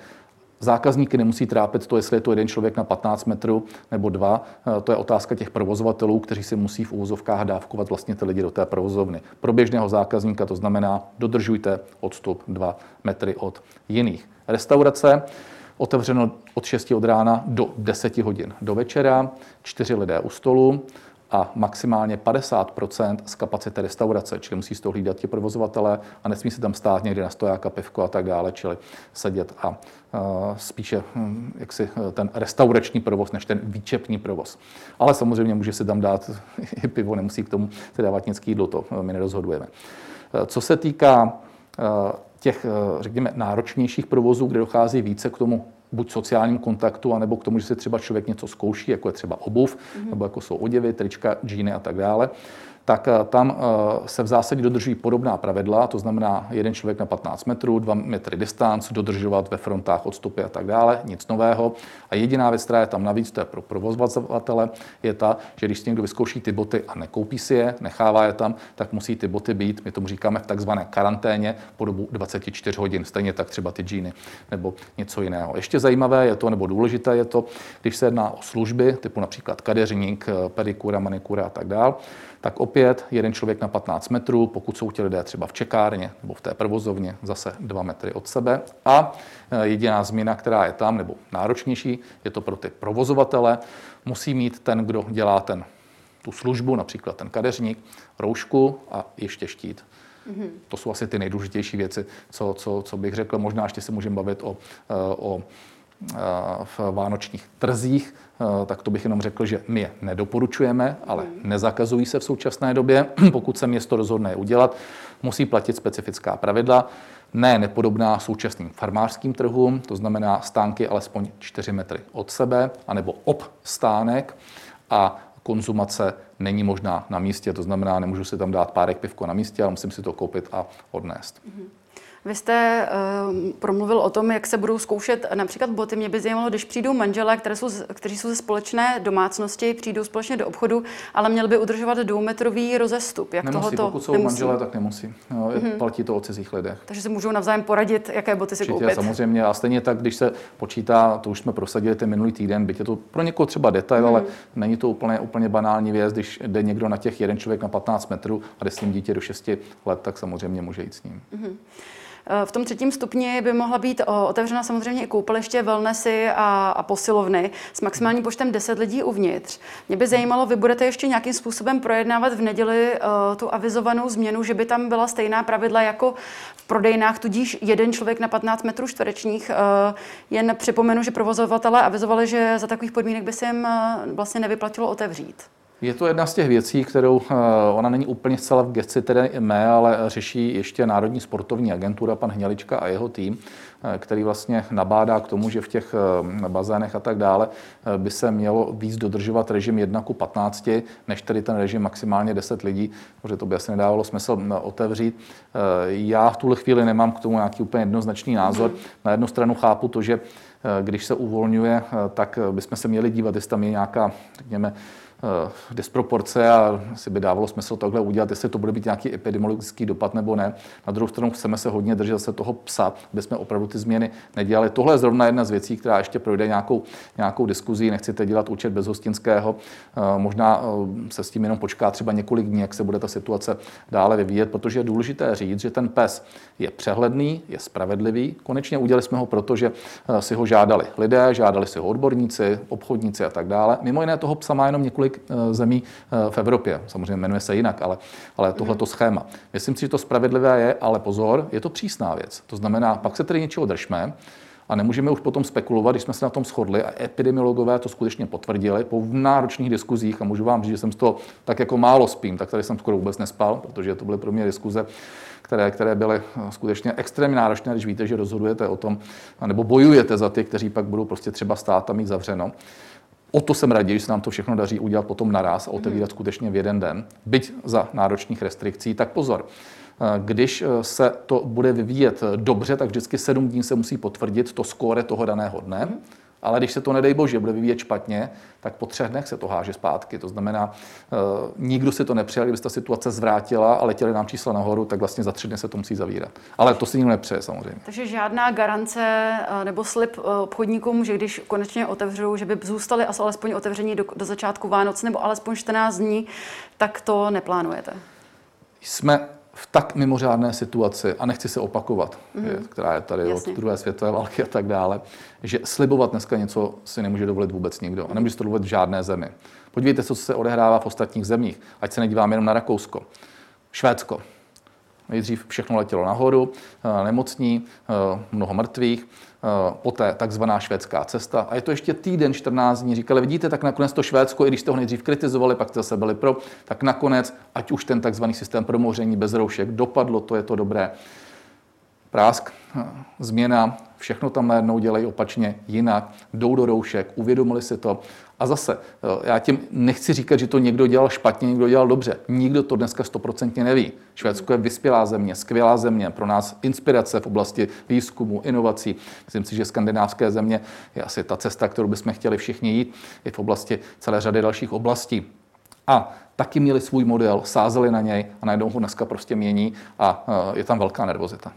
Zákazníky nemusí trápit to, jestli je to jeden člověk na 15 metrů nebo dva. To je otázka těch provozovatelů, kteří si musí v úvozovkách dávkovat vlastně ty lidi do té provozovny. Pro běžného zákazníka to znamená, dodržujte odstup 2 metry od jiných. Restaurace otevřeno od 6 od rána do 10 hodin do večera, čtyři lidé u stolu a maximálně 50% z kapacity restaurace, čili musí z toho hlídat ti provozovatele a nesmí se tam stát někde na stojáka, pivko a tak dále, čili sedět a uh, spíše hm, jaksi eh, ten restaurační provoz, než ten výčepní provoz. Ale samozřejmě může si tam dát (laughs) i pivo, nemusí k tomu se dávat nic k jídlu, to eh, my nerozhodujeme. Co se týká těch, řekněme, náročnějších provozů, kde dochází více k tomu buď sociálním kontaktu, anebo k tomu, že si třeba člověk něco zkouší, jako je třeba obuv, mm-hmm. nebo jako jsou oděvy, trička, džíny a tak dále, tak eh, tam eh, se v zásadě dodržují podobná pravidla, to znamená jeden člověk na 15 metrů, 2 metry distanc, dodržovat ve frontách odstupy a tak dále, nic nového. A jediná věc, která je tam navíc, to je pro provozovatele, je ta, že když si někdo vyzkouší ty boty a nekoupí si je, nechává je tam, tak musí ty boty být, my tomu říkáme v takzvané karanténě po dobu 24 hodin, stejně tak třeba ty džíny nebo něco jiného. Ještě zajímavé je to, nebo důležité je to, když se jedná o služby, typu například kadeřník, pedikura, manikura a tak dále, tak opět jeden člověk na 15 metrů, pokud jsou ti lidé třeba v čekárně nebo v té provozovně, zase 2 metry od sebe. A e, jediná změna, která je tam, nebo náročnější, je to pro ty provozovatele, musí mít ten, kdo dělá ten, tu službu, například ten kadeřník, roušku a ještě štít. Mm-hmm. To jsou asi ty nejdůležitější věci, co, co, co bych řekl. Možná ještě se můžeme bavit o, e, o v vánočních trzích, tak to bych jenom řekl, že my je nedoporučujeme, ale nezakazují se v současné době. (clears throat) Pokud se město rozhodne je udělat, musí platit specifická pravidla ne nepodobná současným farmářským trhům, to znamená stánky alespoň 4 metry od sebe, anebo ob stánek a konzumace není možná na místě, to znamená, nemůžu si tam dát párek pivko na místě, ale musím si to koupit a odnést. Mm-hmm. Vy jste uh, promluvil o tom, jak se budou zkoušet například boty. Mě by zajímalo, když přijdou manželé, které jsou, kteří jsou ze společné domácnosti, přijdou společně do obchodu, ale měli by udržovat dvoumetrový rozestup. Jak nemusí, tohoto pokud jsou nemusí. manželé, tak nemusí. No, mm-hmm. Platí to o cizích lidech. Takže se můžou navzájem poradit, jaké boty si Určitě, koupit. samozřejmě. A stejně tak, když se počítá, to už jsme prosadili ten minulý týden, byť je to pro někoho třeba detail, mm-hmm. ale není to úplně, úplně banální věc, když jde někdo na těch jeden člověk na 15 metrů a jde s ním dítě do 6 let, tak samozřejmě může jít s ním. Mm-hmm. Eh, v tom třetím stupni by mohla být otevřena samozřejmě i koupaliště, wellnessy a, a posilovny s maximálním počtem 10 lidí uvnitř. Mě by zajímalo, vy budete ještě nějakým způsobem projednávat v neděli uh, tu avizovanou změnu, že by tam byla stejná pravidla jako v prodejnách, tudíž jeden člověk na 15 metrů čtverečních. Uh, jen připomenu, že provozovatelé avizovali, že za takových podmínek by se jim uh, vlastně nevyplatilo otevřít. Je to jedna z těch věcí, kterou eh, ona není úplně zcela v gesci tedy mé, ale řeší ještě Národní sportovní agentura, pan Hnělička a jeho tým, eh, který vlastně nabádá k tomu, že v těch eh, bazénech a tak dále by se mělo víc dodržovat režim 1 ku 15, než tedy ten režim maximálně 10 lidí, protože to by asi nedávalo smysl otevřít. Já v tuhle chvíli nemám k tomu nějaký úplně jednoznačný názor. Na jednu stranu chápu to, že když se uvolňuje, tak bychom se měli dívat, jestli tam je nějaká, řekněme, disproporce a si by dávalo smysl tohle udělat, jestli to bude být nějaký epidemiologický dopad nebo ne. Na druhou stranu chceme se hodně držet se toho psa, aby jsme opravdu ty změny nedělali. Tohle je zrovna jedna z věcí, která ještě projde nějakou, nějakou diskuzí. Nechci teď dělat účet bez hostinského. Eh, možná eh, se s tím jenom počká třeba několik dní, jak se bude ta situace dále vyvíjet, protože je důležité říct, že ten pes je přehledný, je spravedlivý. Konečně udělali jsme ho proto, že si ho žádali lidé, žádali si ho odborníci, obchodníci a tak dále. Mimo jiné toho psa má jenom několik několik eh, zemí eh, v Evropě. Samozřejmě jmenuje se jinak, ale, ale tohleto mhm. schéma. Myslím si, že to spravedlivé je, ale pozor, je to přísná věc. To znamená, pak se tedy něčeho držme, a nemůžeme už potom spekulovat, když jsme se na tom shodli a epidemiologové to skutečně potvrdili po náročných diskuzích a můžu vám říct, že jsem z toho tak jako málo spím, tak tady jsem skoro vůbec nespal, protože to byly pro mě diskuze, které, které byly eh, skutečně extrémně náročné, když víte, že rozhodujete o tom, nebo bojujete za ty, kteří pak budou prostě třeba stát a mít zavřeno. O to jsem raději, že se nám to všechno daří udělat potom naraz a otevírat mm. skutečně v jeden den, byť za náročných restrikcí, tak pozor. Eh, když eh, se to bude vyvíjet dobře, tak vždycky sedm dní se musí potvrdit to skóre toho daného dne. Ale když se to, nedej bože, bude vyvíjet špatně, tak po třech dnech se to háže zpátky. To znamená, uh, nikdo si to nepřijal, kdyby se ta situace zvrátila a letěly nám čísla nahoru, tak vlastně za tři dny se to musí zavírat. Ale to si nikdo nepřeje samozřejmě. Takže žádná garance uh, nebo slib uh, obchodníkům, že když konečně otevřou, že by zůstali alespoň otevření do, do začátku Vánoc nebo alespoň 14 dní, tak to neplánujete. Jsme v tak mimořádné situaci, a nechci se opakovat, mm-hmm. která je tady Jasně. od druhé světové války a tak dále, že slibovat dneska něco si nemůže dovolit vůbec nikdo. A nemůže to dovolit v žádné zemi. Podívejte se, co se odehrává v ostatních zemích. Ať se nedívám jenom na Rakousko. Švédsko. Nejdřív všechno letělo nahoru, eh, nemocní, eh, mnoho mrtvých, poté takzvaná švédská cesta. A je to ještě týden, 14 dní. Říkali, vidíte, tak nakonec to Švédsko, i když jste ho nejdřív kritizovali, pak jste zase byli pro, tak nakonec, ať už ten takzvaný systém promoření bez roušek dopadlo, to je to dobré. Prásk, změna, všechno tam najednou dělají opačně jinak, jdou do roušek, uvědomili si to. A zase, já tím nechci říkat, že to někdo dělal špatně, někdo dělal dobře. Nikdo to dneska stoprocentně neví. Švédsko je vyspělá země, skvělá země, pro nás inspirace v oblasti výzkumu, inovací. Myslím si, že skandinávské země je asi ta cesta, kterou bychom chtěli všichni jít, i v oblasti celé řady dalších oblastí. A taky měli svůj model, sázeli na něj a najednou ho dneska prostě mění a je tam velká nervozita.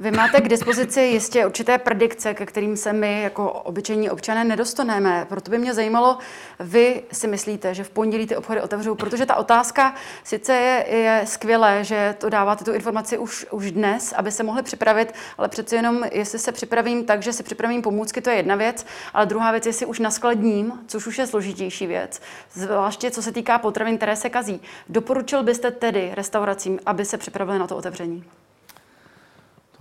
Vy máte k dispozici jistě určité predikce, ke kterým se my jako obyčejní občané nedostaneme. Proto by mě zajímalo, vy si myslíte, že v pondělí ty obchody otevřou, protože ta otázka sice je, je skvělé, že to dáváte tu informaci už, už dnes, aby se mohli připravit, ale přece jenom, jestli se připravím tak, že si připravím pomůcky, to je jedna věc, ale druhá věc, jestli už naskladním, což už je složitější věc, zvláště co se týká potravin, které se kazí. Doporučil byste tedy restauracím, aby se připravili na to otevření?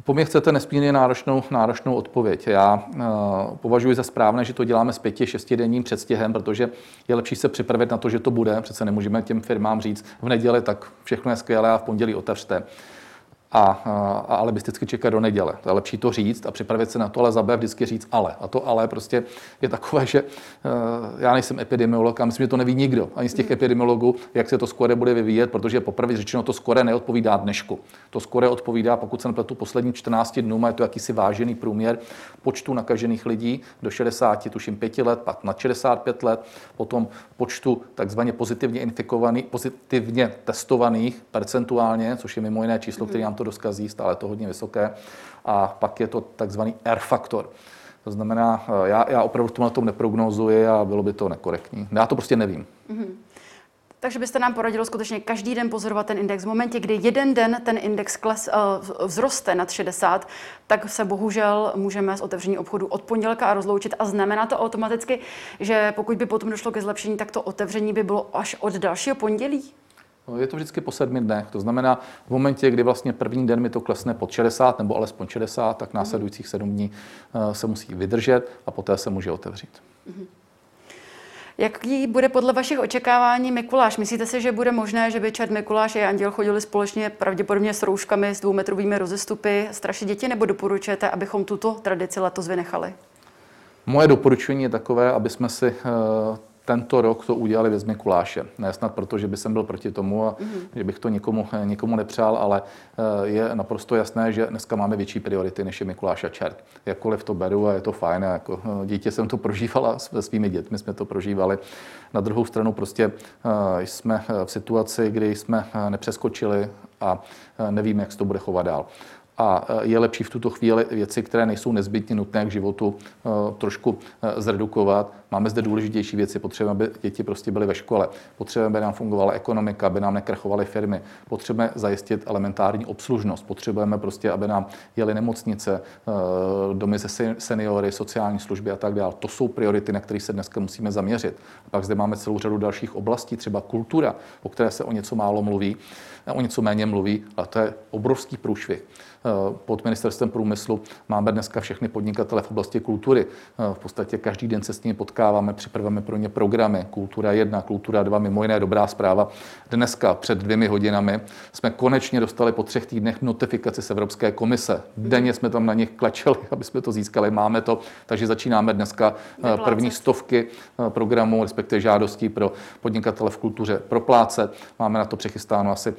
Po mě chcete nesmírně náročnou, náročnou odpověď. Já uh, považuji za správné, že to děláme s pěti, šestidenním předstihem, protože je lepší se připravit na to, že to bude. Přece nemůžeme těm firmám říct v neděli, tak všechno je skvělé a v pondělí otevřte a, a alibisticky čekat do neděle. To je lepší to říct a připravit se na to, ale za B vždycky říct ale. A to ale prostě je takové, že uh, já nejsem epidemiolog a myslím, že to neví nikdo, ani z těch epidemiologů, jak se to skore bude vyvíjet, protože poprvé řečeno to skore neodpovídá dnešku. To skore odpovídá, pokud se nepletu poslední 14 dnů, má to jakýsi vážený průměr počtu nakažených lidí do 60, tuším 5 let, pak na 65 let, potom počtu takzvaně pozitivně infikovaných, pozitivně testovaných percentuálně, což je mimo jiné číslo, které nám to doskazí, stále to hodně vysoké. A pak je to takzvaný R faktor. To znamená, eh, já, já opravdu v tomhle tom neprognozuji a bylo by to nekorektní. Já to prostě nevím. Mm-hmm. Takže byste nám poradil skutečně každý den pozorovat ten index. V momentě, kdy jeden den ten index kles, uh, vzroste nad 60, tak se bohužel můžeme z otevření obchodu od pondělka rozloučit a znamená to automaticky, že pokud by potom došlo ke zlepšení, tak to otevření by bylo až od dalšího pondělí? No, je to vždycky po sedmi dnech. To znamená, v momentě, kdy vlastně první den mi to klesne pod 60 nebo alespoň 60, tak následujících sedm dní eh, se musí vydržet a poté se může otevřít. Mm-hmm. Jaký bude podle vašich očekávání Mikuláš? Myslíte si, že bude možné, že by Čert Mikuláš a Anděl chodili společně pravděpodobně s rouškami, s dvoumetrovými rozestupy, strašit děti, nebo doporučujete, abychom tuto tradici letos vynechali? Moje doporučení je takové, aby jsme si eh, tento rok to udělali bez Mikuláše. Ne snad proto, že by jsem byl proti tomu a mm-hmm. že bych to nikomu, nikomu nepřál, ale eh, je naprosto jasné, že dneska máme větší priority než je Mikuláš a čert. Jakkoliv to beru a je to fajn, a jako eh, dítě jsem to prožívala se svými dětmi, jsme to prožívali. Na druhou stranu prostě eh, jsme v situaci, kdy jsme nepřeskočili a nevíme, jak se to bude chovat dál a e, je lepší v tuto chvíli věci, které nejsou nezbytně nutné k životu, e, trošku e, zredukovat. Máme zde důležitější věci, potřebujeme, aby děti prostě byly ve škole, potřebujeme, aby nám fungovala ekonomika, aby nám nekrachovaly firmy, potřebujeme zajistit elementární obslužnost, potřebujeme prostě, aby nám jeli nemocnice, domy ze seniory, sociální služby a tak dále. To jsou priority, na které se dneska musíme zaměřit. A pak zde máme celou řadu dalších oblastí, třeba kultura, o které se o něco málo mluví, o něco méně mluví, ale to je obrovský průšvih. Eh, pod ministerstvem průmyslu máme dneska všechny podnikatele v oblasti kultury. Eh, v podstatě každý den se s nimi potkáváme, připravujeme pro ně programy. Kultura 1, Kultura 2, mimo jiné dobrá zpráva. Dneska před dvěmi hodinami jsme konečně dostali po třech týdnech notifikaci z Evropské komise. Denně jsme tam na nich klečeli, (laughs) aby jsme to získali. Máme to, takže začínáme dneska eh, první stovky programů, respektive žádostí pro podnikatele v kultuře proplácet. Máme na to přechystáno asi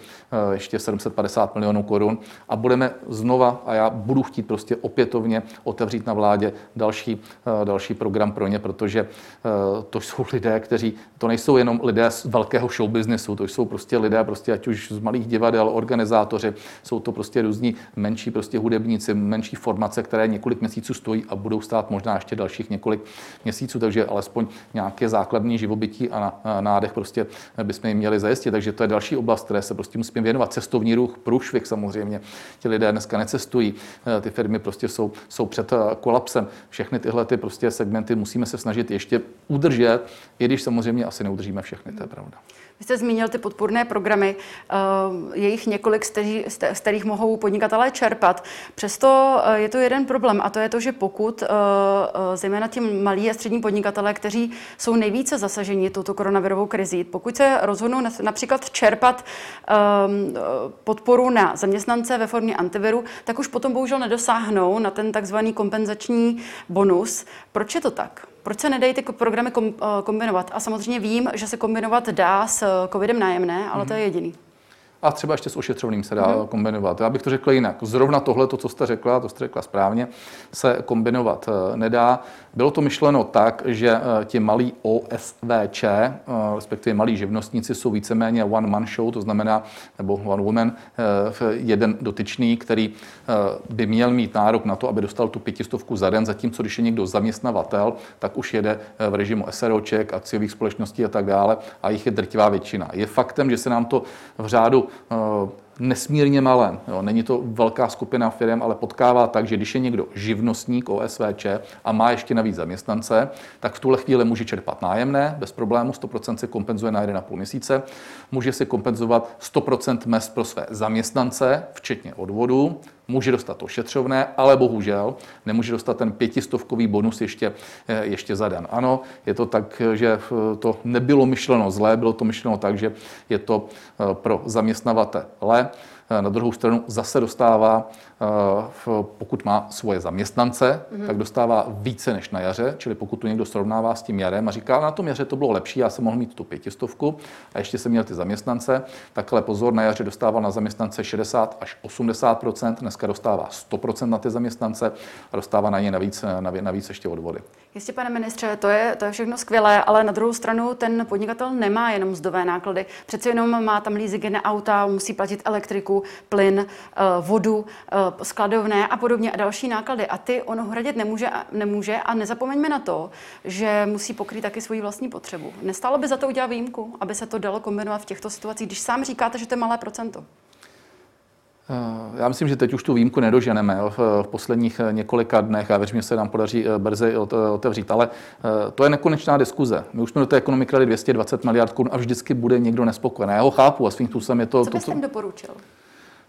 ještě 750 milionů korun a budeme znova a já budu chtít prostě opětovně otevřít na vládě další, eh, další program pro ně, protože eh, to jsou lidé, kteří, to nejsou jenom lidé z velkého show businessu, to jsou prostě lidé, prostě ať už z malých divadel, organizátoři, jsou to prostě různí menší prostě hudebníci, menší formace, které několik měsíců stojí a budou stát možná ještě dalších několik měsíců, takže alespoň nějaké základní živobytí a nádech prostě bychom jim měli zajistit. Takže to je další oblast, které se prostě musíme věnovat. Cestovní ruch, průšvih samozřejmě. Ti lidé dneska necestují, eh, ty firmy prostě jsou, jsou před eh, kolapsem. Všechny tyhle ty prostě segmenty musíme se snažit ještě udržet, i když samozřejmě asi neudržíme všechny, to je pravda. Vy jste zmínil ty podpůrné programy, eh, je jich několik, z kterých mohou podnikatelé čerpat. Přesto eh, je to jeden problém a to je to, že pokud eh, zejména ti malí a střední podnikatelé, kteří jsou nejvíce zasaženi touto koronavirovou krizí, pokud se rozhodnou například čerpat podporu na zaměstnance ve formě antiviru, tak už potom bohužel nedosáhnou na ten takzvaný kompenzační bonus. Proč je to tak? Proč se nedají ty programy eh, kombinovat? A samozřejmě vím, že se kombinovat dá s eh, covidem nájemné, ale mm. to je mhm. jediný. A třeba ještě s ošetřovným se dá mm-hmm. kombinovat. Já bych to řekl jinak. Zrovna tohle, to, co jste řekla, to jste řekla správně, se kombinovat eh, nedá. Bylo to myšleno tak, že eh, ti malí OSVČ, eh, respektive malí živnostníci, jsou víceméně one man show, to znamená, nebo one woman, jeden dotyčný, který by měl mít nárok na to, aby dostal tu pětistovku za den, zatímco když je někdo zaměstnavatel, tak už jede v režimu SROček, akciových společností a tak dále a jich je drtivá většina. Je faktem, že se nám to v řádu Eh, nesmírně malé. Jo. Není to velká skupina firm, ale potkává tak, že když je někdo živnostník OSVČ a má ještě navíc zaměstnance, tak v tuhle chvíli může čerpat nájemné bez problému, 100% se kompenzuje na 1,5 měsíce, může si kompenzovat 100% mest pro své zaměstnance, včetně odvodů, může dostat ošetřovné, ale bohužel nemůže dostat ten pětistovkový bonus ještě, eh, ještě za den. Ano, je to tak, že to nebylo myšleno zlé, bylo to myšleno tak, že je to pro zaměstnavatele. Na druhou stranu zase dostává Eh, pokud má svoje zaměstnance, mm-hmm. tak dostává více než na jaře, čili pokud tu někdo srovnává s tím jarem a říká, na tom jaře to bylo lepší, já jsem mohl mít tu pětistovku a ještě jsem měl ty zaměstnance, takhle pozor, na jaře dostával na zaměstnance 60 až 80% dneska dostává 100% na ty zaměstnance a dostává na ně navíc, navíc ještě odvody. Jistě, pane ministře, to je, to je všechno skvělé, ale na druhou stranu ten podnikatel nemá jenom mzdové náklady. Přece jenom má tam leasingy na auta, musí platit elektriku, plyn, eh, vodu, eh, skladovné a podobně a další náklady. A ty on hradit nemůže, nemůže a nezapomeňme na to, že musí pokrýt taky svoji vlastní potřebu. Nestálo by za to udělat výjimku, aby se to dalo kombinovat v těchto situacích, když sám říkáte, že to je malé procento? Eh, já myslím, že teď už tu výjimku nedoženeme v posledních několika dnech a věřím, že se nám podaří brzy otevřít. Ale to je nekonečná diskuze. My už jsme do té ekonomiky dali 220 miliard korun a vždycky bude někdo nespokojený. Já ho chápu a svým způsobem je to... Co byste jim doporučil?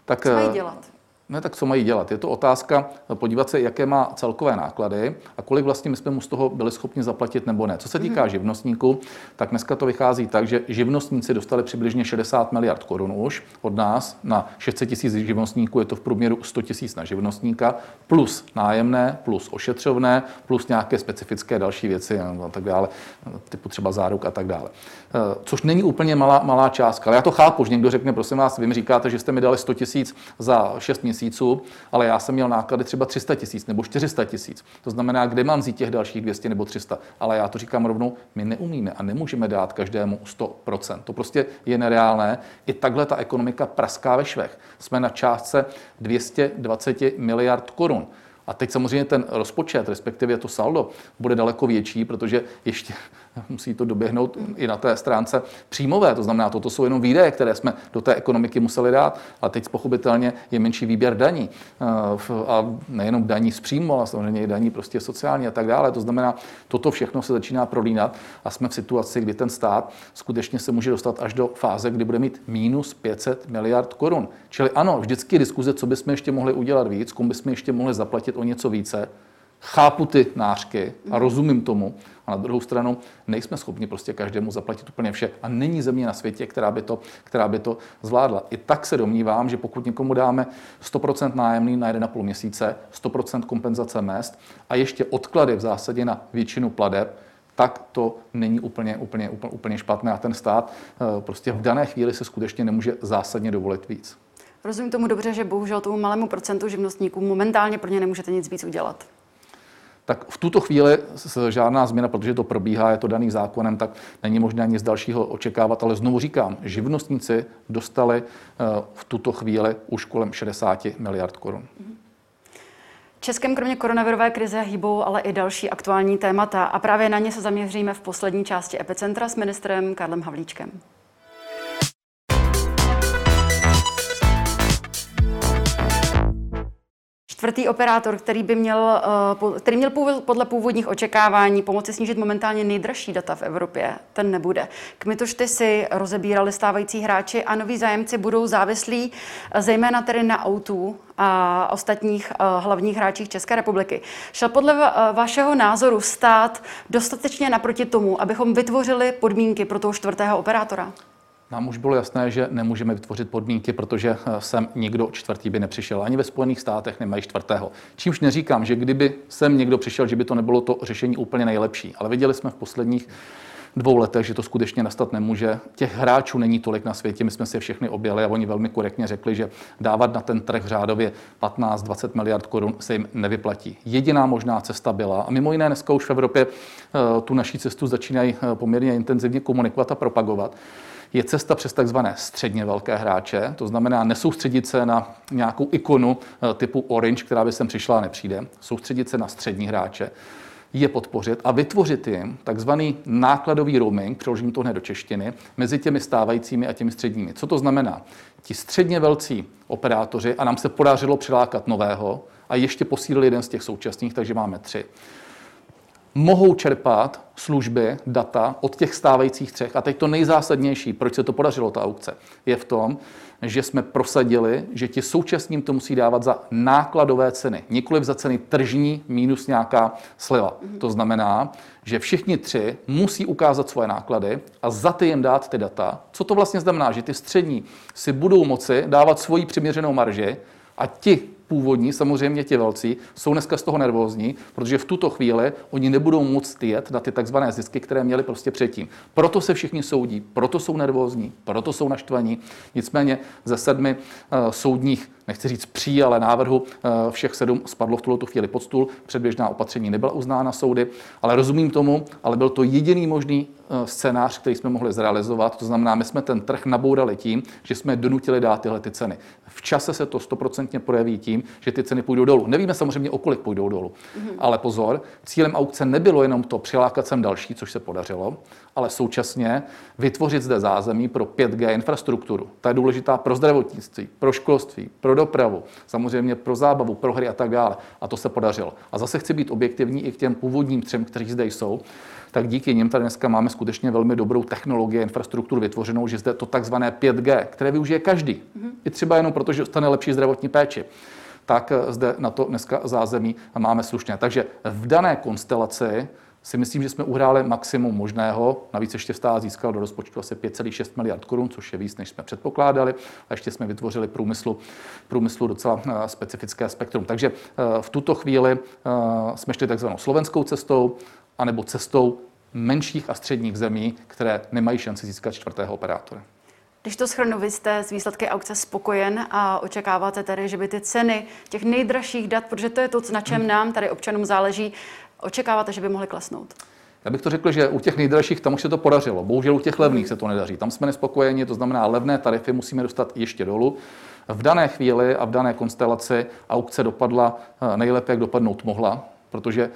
Tak, Co mají dělat? Ne, tak co mají dělat? Je to otázka podívat se, jaké má celkové náklady a kolik vlastně my jsme mu z toho byli schopni zaplatit nebo ne. Co se týká mm-hmm. živnostníků, tak dneska to vychází tak, že živnostníci dostali přibližně 60 miliard korun už od nás na 600 tisíc živnostníků, je to v průměru 100 tisíc na živnostníka, plus nájemné, plus ošetřovné, plus nějaké specifické další věci a tak dále, typu třeba záruk a tak dále. Eh, což není úplně malá, malá částka. Ale já to chápu, že někdo řekne, prosím vás, vy mi říkáte, že jste mi dali 100 tisíc za 6 měsíců, ale já jsem měl náklady třeba 300 tisíc nebo 400 tisíc. To znamená, kde mám vzít těch dalších 200 nebo 300. Ale já to říkám rovnou, my neumíme a nemůžeme dát každému 100%. To prostě je nereálné. I takhle ta ekonomika praská ve švech. Jsme na částce 220 miliard korun. A teď samozřejmě ten rozpočet, respektive to saldo, bude daleko větší, protože ještě (laughs) musí to doběhnout i na té stránce příjmové. To znamená, toto jsou jenom výdaje, které jsme do té ekonomiky museli dát, ale teď pochopitelně je menší výběr daní. Eh, a nejenom daní z příjmu, ale samozřejmě i daní prostě sociální a tak dále. To znamená, toto všechno se začíná prolínat a jsme v situaci, kdy ten stát skutečně se může dostat až do fáze, kdy bude mít minus 500 miliard korun. Čili ano, vždycky diskuze, co bychom ještě mohli udělat víc, komu bychom ještě mohli zaplatit o něco více, chápu ty nářky a rozumím tomu, a na druhou stranu nejsme schopni prostě každému zaplatit úplně vše. A není země na světě, která by to, která by to zvládla. I tak se domnívám, že pokud někomu dáme 100% nájemný na 1,5 měsíce, 100% kompenzace mest a ještě odklady v zásadě na většinu pladeb, tak to není úplně, úplně, úplně, úplně špatné a ten stát eh, prostě v dané chvíli se skutečně nemůže zásadně dovolit víc. Rozumím tomu dobře, že bohužel tomu malému procentu živnostníků momentálně pro ně nemůžete nic víc udělat tak v tuto chvíli žádná změna, protože to probíhá, je to daný zákonem, tak není možné nic dalšího očekávat. Ale znovu říkám, živnostníci dostali eh, v tuto chvíli už kolem 60 miliard korun. Českem kromě koronavirové krize hýbou ale i další aktuální témata a právě na ně se zaměříme v poslední části Epicentra s ministrem Karlem Havlíčkem. Čtvrtý operátor, který by měl, eh, který měl podle původních očekávání pomoci snížit momentálně nejdražší data v Evropě, ten nebude. Kmitošty si rozebírali stávající hráči a noví zájemci budou závislí eh, zejména tedy na autů a ostatních eh, hlavních hráčích České republiky. Šel podle vašeho názoru stát dostatečně naproti tomu, abychom vytvořili podmínky pro toho čtvrtého operátora? Nám už bylo jasné, že nemůžeme vytvořit podmínky, protože eh, sem nikdo čtvrtý by nepřišel. Ani ve Spojených státech nemají čtvrtého. Čímž neříkám, že kdyby sem někdo přišel, že by to nebylo to řešení úplně nejlepší. Ale viděli jsme v posledních dvou letech, že to skutečně nastat nemůže. Těch hráčů není tolik na světě, my jsme si je všechny objeli a oni velmi korektně řekli, že dávat na ten trh řádově 15-20 miliard korun se jim nevyplatí. Jediná možná cesta byla, a mimo jiné dneska už v Evropě eh, tu naší cestu začínají eh, poměrně intenzivně komunikovat a propagovat, je cesta přes takzvané středně velké hráče, to znamená nesoustředit se na nějakou ikonu eh, typu Orange, která by sem přišla a nepřijde, soustředit se na střední hráče, je podpořit a vytvořit jim takzvaný nákladový roaming, přeložím to hned do češtiny, mezi těmi stávajícími a těmi středními. Co to znamená? Ti středně velcí operátoři, a nám se podařilo přilákat nového, a ještě posílili jeden z těch současných, takže máme tři mohou čerpat služby, data od těch stávajících třech. A teď to nejzásadnější, proč se to podařilo, ta aukce, je v tom, že jsme prosadili, že ti současním to musí dávat za nákladové ceny, nikoliv za ceny tržní minus nějaká sleva. To znamená, že všichni tři musí ukázat svoje náklady a za ty jim dát ty data. Co to vlastně znamená? Že ty střední si budou moci dávat svoji přiměřenou marži a ti původní, samozřejmě ti velcí, jsou dneska z toho nervózní, protože v tuto chvíli oni nebudou moct jet na ty takzvané zisky, které měli prostě předtím. Proto se všichni soudí, proto jsou nervózní, proto jsou naštvaní. Nicméně ze sedmi uh, soudních, nechci říct pří, ale návrhu uh, všech sedm spadlo v tuto chvíli pod stůl. Předběžná opatření nebyla uznána soudy, ale rozumím tomu, ale byl to jediný možný uh, scénář, který jsme mohli zrealizovat. To znamená, my jsme ten trh nabourali tím, že jsme donutili dát tyhle ty ceny. V čase se to stoprocentně projeví tím, že ty ceny půjdou dolů. Nevíme samozřejmě, o kolik půjdou dolů. Mm-hmm. Ale pozor, cílem aukce nebylo jenom to přilákat sem další, což se podařilo, ale současně vytvořit zde zázemí pro 5G infrastrukturu. Ta je důležitá pro zdravotnictví, pro školství, pro dopravu, samozřejmě pro zábavu, pro hry a tak dále. A to se podařilo. A zase chci být objektivní i k těm původním třem, kteří zde jsou tak díky nim tady dneska máme skutečně velmi dobrou technologii, infrastrukturu vytvořenou, že zde to takzvané 5G, které využije každý. Mm-hmm. I třeba jenom proto, že dostane lepší zdravotní péči tak eh, zde na to dneska zázemí máme slušně. Takže v dané konstelaci si myslím, že jsme uhráli maximum možného. Navíc ještě stát získal do rozpočtu asi 5,6 miliard korun, což je víc, než jsme předpokládali. A ještě jsme vytvořili průmyslu, průmyslu docela eh, specifické spektrum. Takže eh, v tuto chvíli jsme šli takzvanou slovenskou cestou, anebo cestou menších a středních zemí, které nemají šanci získat čtvrtého operátora. Když to schrnu, vy jste z výsledky aukce spokojen a očekáváte tedy, že by ty ceny těch nejdražších dat, protože to je to, na čem nám tady občanům záleží, očekáváte, že by mohly klesnout? Já bych to řekl, že u těch nejdražších tam už se to podařilo. Bohužel u těch levných se to nedaří. Tam jsme nespokojeni, to znamená, levné tarify musíme dostat ještě dolů. V dané chvíli a v dané konstelaci aukce dopadla eh, nejlépe, jak dopadnout mohla, protože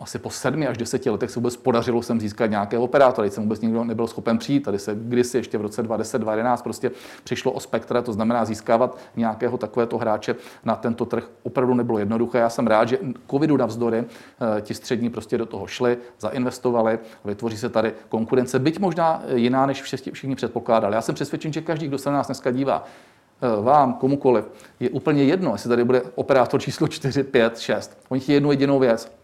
asi po sedmi až deseti letech se vůbec podařilo sem získat nějakého operátora. Teď jsem vůbec nikdo nebyl schopen přijít. Tady se kdysi ještě v roce 2010, 2011 prostě přišlo o spektra, to znamená získávat nějakého takovéto hráče na tento trh opravdu nebylo jednoduché. Já jsem rád, že covidu navzdory eh, ti střední prostě do toho šli, zainvestovali, vytvoří se tady konkurence, byť možná jiná, než všichni předpokládali. Já jsem přesvědčen, že každý, kdo se na nás dneska dívá, eh, vám, komukoliv, je úplně jedno, jestli tady bude operátor číslo 4, 5, 6. Oni chtějí jednu jedinou věc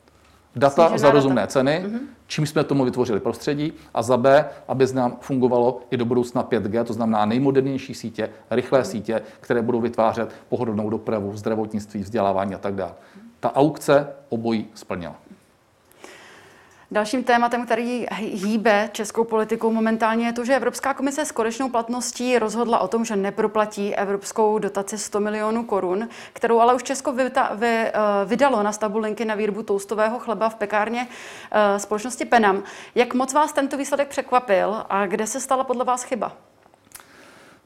data Snížená za rozumné data. ceny, mm-hmm. čím jsme tomu vytvořili prostředí, a za B, aby z nám fungovalo i do budoucna 5G, to znamená nejmodernější sítě, rychlé mm-hmm. sítě, které budou vytvářet pohodlnou dopravu, zdravotnictví, vzdělávání a tak dále. Ta aukce obojí splnila. Dalším tématem, který hýbe českou politikou momentálně, je to, že Evropská komise s konečnou platností rozhodla o tom, že neproplatí evropskou dotaci 100 milionů korun, kterou ale už Česko vy, vy, vydalo na stavbu linky na výrobu toustového chleba v pekárně eh, společnosti Penam. Jak moc vás tento výsledek překvapil a kde se stala podle vás chyba?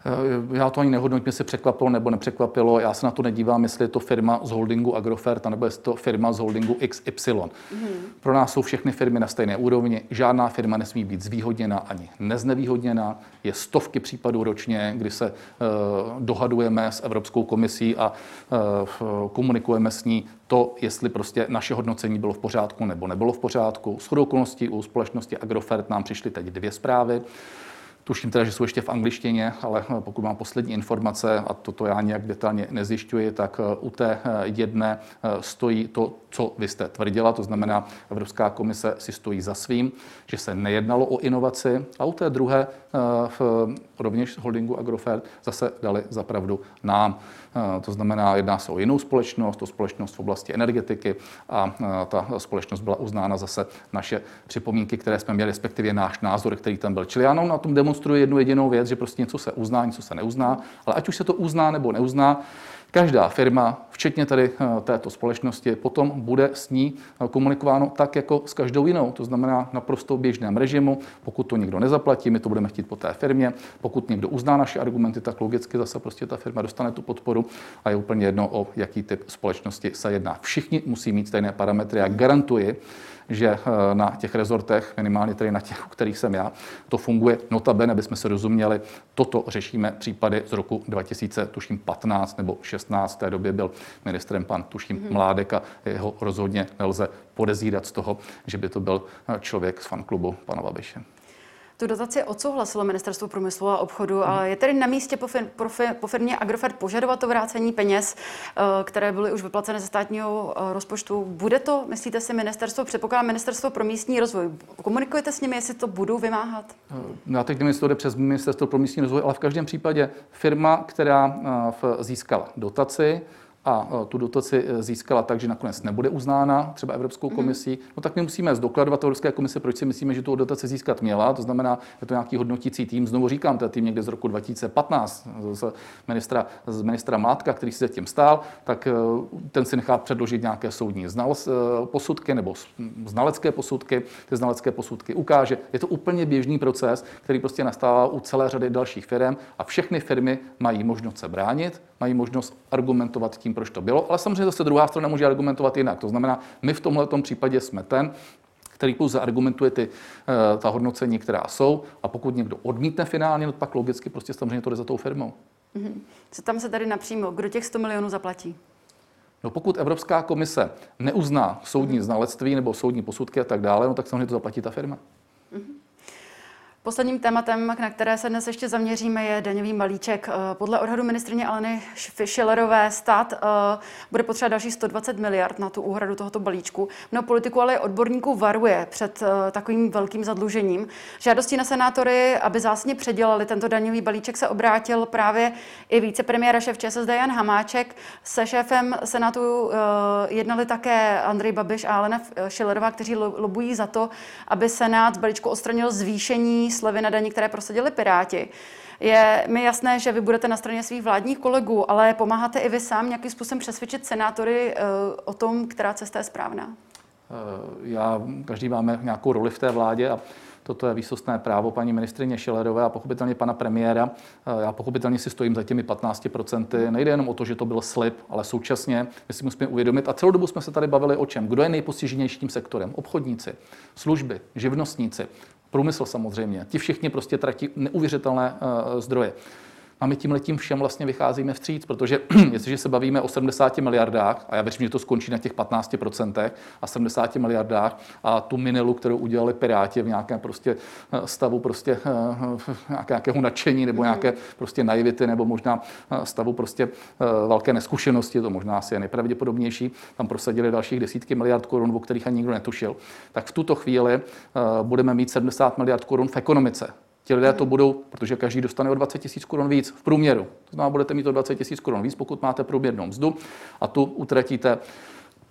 Eh, já to ani nehodnotím, jestli překvapilo nebo nepřekvapilo. Já se na to nedívám, jestli je to firma z holdingu Agrofert, nebo je to firma z holdingu XY. Mm-hmm. Pro nás jsou všechny firmy na stejné úrovni. Žádná firma nesmí být zvýhodněna ani neznevýhodněna. Je stovky případů ročně, kdy se uh, dohadujeme s Evropskou komisí a uh, komunikujeme s ní to, jestli prostě naše hodnocení bylo v pořádku nebo nebylo v pořádku. S okolností u společnosti Agrofert nám přišly teď dvě zprávy. Tuším teda, že jsou ještě v angličtině, ale eh, pokud mám poslední informace, a toto já nějak detailně nezjišťuji, tak eh, u té eh, jedné stojí to, co vy jste tvrdila, to znamená, Evropská komise si stojí za svým, že se nejednalo o inovaci, a u té druhé v rovněž holdingu Agrofert zase dali zapravdu nám. To znamená, jedná se o jinou společnost, o společnost v oblasti energetiky a ta společnost byla uznána zase naše připomínky, které jsme měli, respektive náš názor, který tam byl. Čili já na tom demonstruji jednu jedinou věc, že prostě něco se uzná, něco se neuzná, ale ať už se to uzná nebo neuzná, Každá firma, včetně tady eh, této společnosti, potom bude s ní eh, komunikováno tak, jako s každou jinou. To znamená naprosto běžném režimu. Pokud to někdo nezaplatí, my to budeme chtít po té firmě. Pokud někdo uzná naše argumenty, tak logicky zase prostě ta firma dostane tu podporu a je úplně jedno, o jaký typ společnosti se jedná. Všichni musí mít stejné parametry. Já garantuji, že eh, na těch rezortech, minimálně tedy na těch, u kterých jsem já, to funguje. Notabene, aby jsme se rozuměli, toto řešíme případy z roku 2015 nebo 16. V té době byl ministrem pan, tuším, mm-hmm. Mládek a jeho rozhodně nelze podezírat z toho, že by to byl eh, člověk z fanklubu pana Babiše. Tu dotaci odsouhlasilo Ministerstvo průmyslu a obchodu, hmm. ale je tedy na místě po, fir, po, fir, po firmě Agrofert požadovat to vrácení peněz, eh, které byly už vyplaceny ze státního eh, rozpočtu. Bude to, myslíte si, ministerstvo, předpokládá ministerstvo pro místní rozvoj. Komunikujete s nimi, jestli to budou vymáhat? No, já teď nevím, jestli to jde přes ministerstvo pro místní rozvoj, ale v každém případě firma, která získala dotaci, a e, tu dotaci e, získala tak, že nakonec nebude uznána třeba Evropskou mhm. komisí, no tak my musíme zdokladovat Evropské komise, proč si myslíme, že tu dotaci získat měla. To znamená, je to nějaký hodnotící tým. Znovu říkám, to je tým někde z roku 2015 z ministra, z ministra Mátka, který si za tím stál, tak e, ten si nechá předložit nějaké soudní znal, posudky nebo znalecké posudky. Ty znalecké posudky ukáže. Je to úplně běžný proces, který prostě nastává u celé řady dalších firm a všechny firmy mají možnost se bránit, mají možnost argumentovat tím, proč to bylo, ale samozřejmě zase druhá strana může argumentovat jinak. To znamená, my v tomhle případě jsme ten, který pouze argumentuje ty, eh, ta hodnocení, která jsou, a pokud někdo odmítne finálně, no pak logicky prostě samozřejmě to jde za tou firmou. Mm-hmm. Co tam se tady napřímo, kdo těch 100 milionů zaplatí? No pokud Evropská komise neuzná soudní mm-hmm. znalectví nebo soudní posudky a tak dále, no tak samozřejmě to zaplatí ta firma. Mm-hmm. Posledním tématem, na které se dnes ještě zaměříme, je daňový malíček. Eh, podle odhadu ministrině Aleny Fischelerové stát eh, bude potřebovat další 120 miliard na tu úhradu tohoto balíčku. No politiku, ale odborníků varuje před eh, takovým velkým zadlužením. Žádostí na senátory, aby zásadně předělali tento daňový balíček, se obrátil právě i vicepremiéra šéf ČSSD Jan Hamáček. Se šéfem senátu jednali také Andrej Babiš a Alena Schillerová, kteří lobují za to, aby senát z balíčku odstranil zvýšení slevy na daní, které prosadili Piráti. Je mi jasné, že vy budete na straně svých vládních kolegů, ale pomáháte i vy sám nějakým způsobem přesvědčit senátory eh, o tom, která cesta je správná? Eh, já, každý máme nějakou roli v té vládě a Toto je výsostné právo paní ministrině Šilerové a pochopitelně pana premiéra. Eh, já pochopitelně si stojím za těmi 15%. Nejde jenom o to, že to byl slib, ale současně my si musíme uvědomit, a celou dobu jsme se tady bavili o čem? Kdo je nejpostiženější tím sektorem? Obchodníci, služby, živnostníci, průmysl samozřejmě. Ti všichni prostě tratí neuvěřitelné uh, zdroje. A my tím letím všem vlastně vycházíme vstříc, protože (clears throat) jestliže se bavíme o 70 miliardách, a já věřím, že to skončí na těch 15% a 70 miliardách a tu minelu, kterou udělali Piráti v nějakém prostě eh, stavu prostě eh, (laughs) nějakého nadšení nebo nějaké prostě naivity nebo možná stavu prostě velké neskušenosti, to možná asi je nejpravděpodobnější, tam prosadili dalších desítky miliard korun, o kterých ani nikdo netušil, tak v tuto chvíli budeme mít 70 miliard korun v ekonomice. Ti lidé to budou, protože každý dostane o 20 tisíc korun víc v průměru. To znamená, budete mít o 20 tisíc korun víc, pokud máte průměrnou mzdu a tu utratíte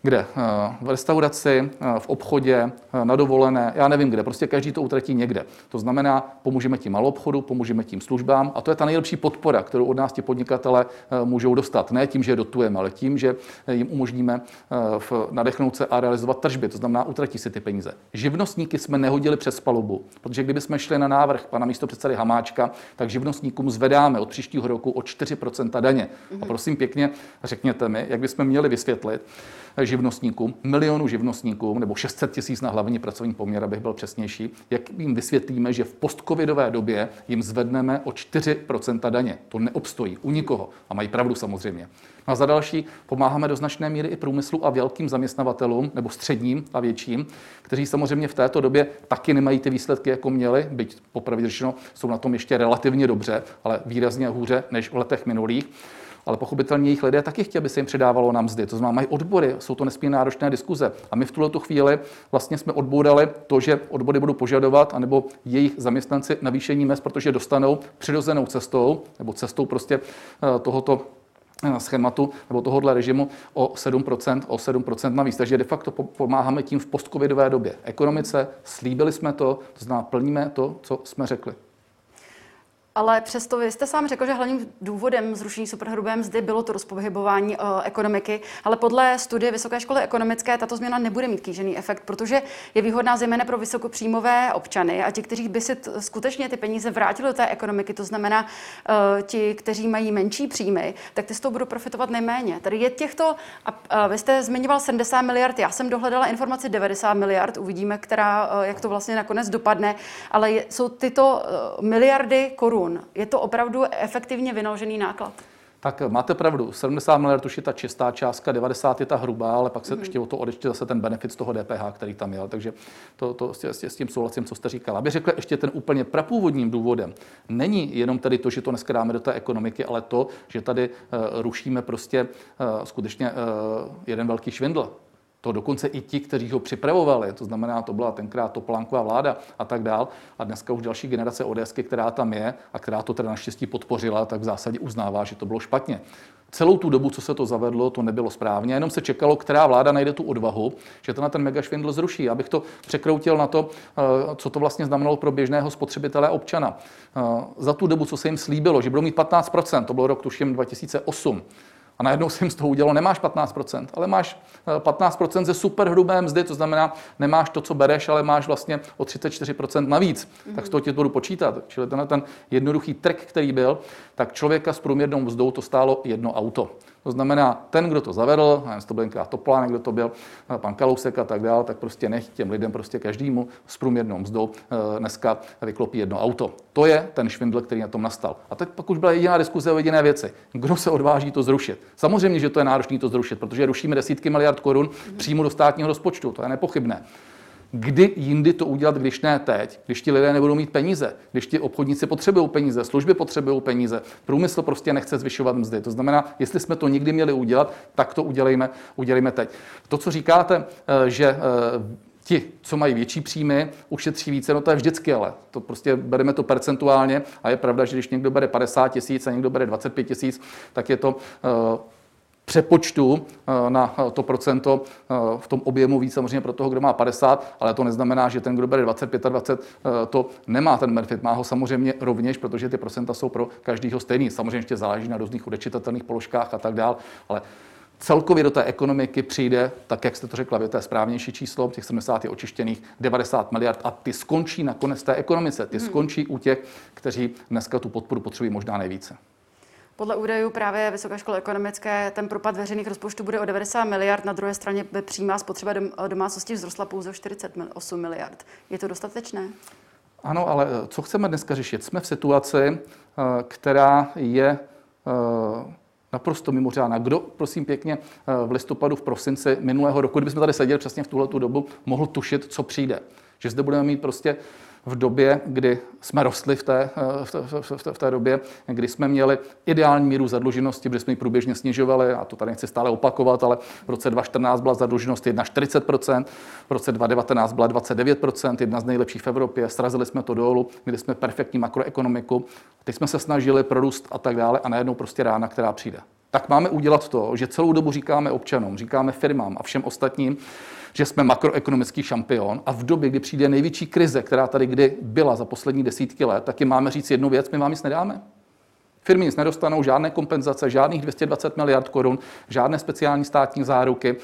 kde? Eh, v restauraci, eh, v obchodě, eh, na dovolené, já nevím kde, prostě každý to utratí někde. To znamená, pomůžeme tím malou obchodu, pomůžeme tím službám a to je ta nejlepší podpora, kterou od nás ti podnikatele můžou dostat. Ne tím, že je dotujeme, ale tím, že jim umožníme nadechnout se a realizovat tržby. To znamená, utratí si ty peníze. Živnostníky jsme nehodili přes palubu, protože kdyby jsme šli na návrh pana místopředsedy Hamáčka, tak živnostníkům zvedáme od příštího roku o 4% daně. A prosím pěkně, řekněte mi, jak bychom měli vysvětlit, živnostníkům, milionu živnostníkům, nebo 600 tisíc na hlavní pracovní poměr, abych byl přesnější, jak jim vysvětlíme, že v postcovidové době jim zvedneme o 4% daně. To neobstojí u nikoho. A mají pravdu samozřejmě. A za další pomáháme do značné míry i průmyslu a velkým zaměstnavatelům, nebo středním a větším, kteří samozřejmě v této době taky nemají ty výsledky, jako měli, byť popravdě řečeno jsou na tom ještě relativně dobře, ale výrazně hůře než v letech minulých ale pochopitelně jejich lidé taky chtějí, aby se jim předávalo na mzdy. To znamená, mají odbory, jsou to nesmírně náročné diskuze. A my v tuto chvíli vlastně jsme odbourali to, že odbory budou požadovat, anebo jejich zaměstnanci navýšení mest, protože dostanou přirozenou cestou, nebo cestou prostě eh, tohoto eh, schématu nebo tohohle režimu o 7%, o 7% navíc. Takže de facto pomáháme tím v postcovidové době ekonomice. Slíbili jsme to, to znamená plníme to, co jsme řekli. Ale přesto vy jste sám řekl, že hlavním důvodem zrušení superhrubé mzdy bylo to rozpohybování uh, ekonomiky, ale podle studie Vysoké školy ekonomické tato změna nebude mít kýžený efekt, protože je výhodná zejména pro vysokopříjmové občany a ti, kteří by si t- skutečně ty peníze vrátili do té ekonomiky, to znamená uh, ti, kteří mají menší příjmy, tak ty z toho budou profitovat nejméně. Tady je těchto, a, uh, vy jste zmiňoval 70 miliard, já jsem dohledala informaci 90 miliard, uvidíme, která, uh, jak to vlastně nakonec dopadne, ale je, jsou tyto uh, miliardy korun korun. Je to opravdu efektivně vynaložený náklad? Tak máte pravdu, 70 miliard už je ta čistá částka, 90 je ta hrubá, ale pak se mm. ještě o to odečte zase ten benefit z toho DPH, který tam je. Takže to, to s, s tím souhlasím, co jste říkala. Aby řekl ještě ten úplně prapůvodním důvodem, není jenom tedy to, že to dneska dáme do té ekonomiky, ale to, že tady uh, rušíme prostě uh, skutečně uh, jeden velký švindl. To dokonce i ti, kteří ho připravovali, to znamená, to byla tenkrát Topolánková vláda a tak dál. A dneska už další generace ODSky, která tam je a která to teda naštěstí podpořila, tak v zásadě uznává, že to bylo špatně. Celou tu dobu, co se to zavedlo, to nebylo správně, jenom se čekalo, která vláda najde tu odvahu, že to na ten megašvindl zruší. Abych to překroutil na to, eh, co to vlastně znamenalo pro běžného spotřebitele občana. Eh, za tu dobu, co se jim slíbilo, že budou mít 15%, to bylo rok tuším 2008, a najednou si jim z toho udělalo, nemáš 15%, ale máš 15% eh, ze superhrubé mzdy, to znamená, nemáš to, co bereš, ale máš vlastně o 34% navíc. Mm-hmm. Tak z toho ti to budu počítat. Čili tenhle ten jednoduchý trik, který byl, tak člověka s průměrnou mzdou to stálo jedno auto. To znamená, ten, kdo to zavedl, nevím, to byl tenkrát Topolánek, kdo to byl, eh, pan Kalousek a tak dále, tak prostě nech těm lidem prostě každému s průměrnou mzdou eh, dneska vyklopí jedno auto. To je ten švindl, který na tom nastal. A teď pak už byla jediná diskuze o jediné věci. Kdo se odváží to zrušit? Samozřejmě, že to je náročné to zrušit, protože rušíme desítky miliard korun přímo do státního rozpočtu, to je nepochybné. Kdy jindy to udělat, když ne teď, když ti lidé nebudou mít peníze, když ti obchodníci potřebují peníze, služby potřebují peníze, průmysl prostě nechce zvyšovat mzdy. To znamená, jestli jsme to nikdy měli udělat, tak to udělejme, udělejme teď. To, co říkáte, eh, že eh, ti, co mají větší příjmy, ušetří více, no to je vždycky, ale to prostě bereme to percentuálně a je pravda, že když někdo bere 50 tisíc a někdo bere 25 tisíc, tak je to uh, přepočtu eh, na eh, to procento eh, v tom objemu víc samozřejmě pro toho, kdo má 50, ale to neznamená, že ten, kdo bere 20, 25, to nemá ten benefit. Má ho samozřejmě rovněž, protože ty procenta jsou pro každého stejný. Samozřejmě ještě záleží na různých odečitatelných položkách a tak dál, ale celkově do té ekonomiky přijde, tak jak jste to řekla, to je správnější číslo, těch 70 je očištěných 90 miliard a ty skončí nakonec té ekonomice. Ty hmm. skončí u těch, kteří dneska tu podporu potřebují možná nejvíce. Podle údajů právě Vysoké školy ekonomické ten propad veřejných rozpočtů bude o 90 miliard, na druhé straně by přímá spotřeba domácností vzrostla pouze o 48 miliard. Je to dostatečné? Ano, ale eh, co chceme dneska řešit? Jsme v situaci, eh, která je eh, naprosto mimořádná. Kdo, prosím pěkně, v listopadu, v prosinci minulého roku, kdybychom tady seděli přesně v tuhle dobu, mohl tušit, co přijde. Že zde budeme mít prostě v době, kdy jsme rostli v té, v, té, v, té, v té době, kdy jsme měli ideální míru zadluženosti, kdy jsme ji průběžně snižovali, a to tady nechci stále opakovat, ale v roce 2014 byla zadluženost 41%, v roce 2019 byla 29%, jedna z nejlepších v Evropě, srazili jsme to dolů, měli jsme perfektní makroekonomiku, teď jsme se snažili prorůst a tak dále a najednou prostě rána, která přijde. Tak máme udělat to, že celou dobu říkáme občanům, říkáme firmám a všem ostatním, že jsme makroekonomický šampion a v době, kdy přijde největší krize, která tady kdy byla za poslední desítky let, tak jim máme říct jednu věc, my vám nic nedáme. Firmy nic nedostanou, žádné kompenzace, žádných 220 miliard korun, žádné speciální státní záruky,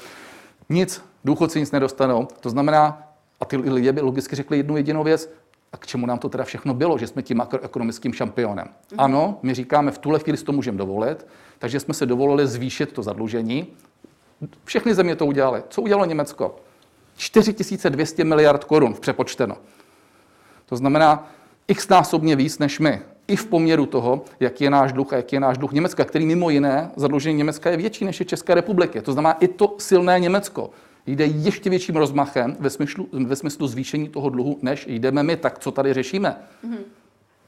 nic, důchodci nic nedostanou. To znamená, a ty lidé by logicky řekli jednu jedinou věc, a k čemu nám to teda všechno bylo, že jsme tím makroekonomickým šampionem. Mm-hmm. Ano, my říkáme, v tuhle chvíli si to můžeme dovolit, takže jsme se dovolili zvýšit to zadlužení, všechny země to udělaly. Co udělalo Německo? 4200 miliard korun v přepočteno. To znamená x násobně víc než my. I v poměru toho, jaký je náš dluh a jaký je náš dluh Německa, který mimo jiné zadlužení Německa je větší než je České republiky. To znamená, i to silné Německo jde ještě větším rozmachem ve smyslu, ve smyslu zvýšení toho dluhu, než jdeme my. Tak co tady řešíme? Mm-hmm.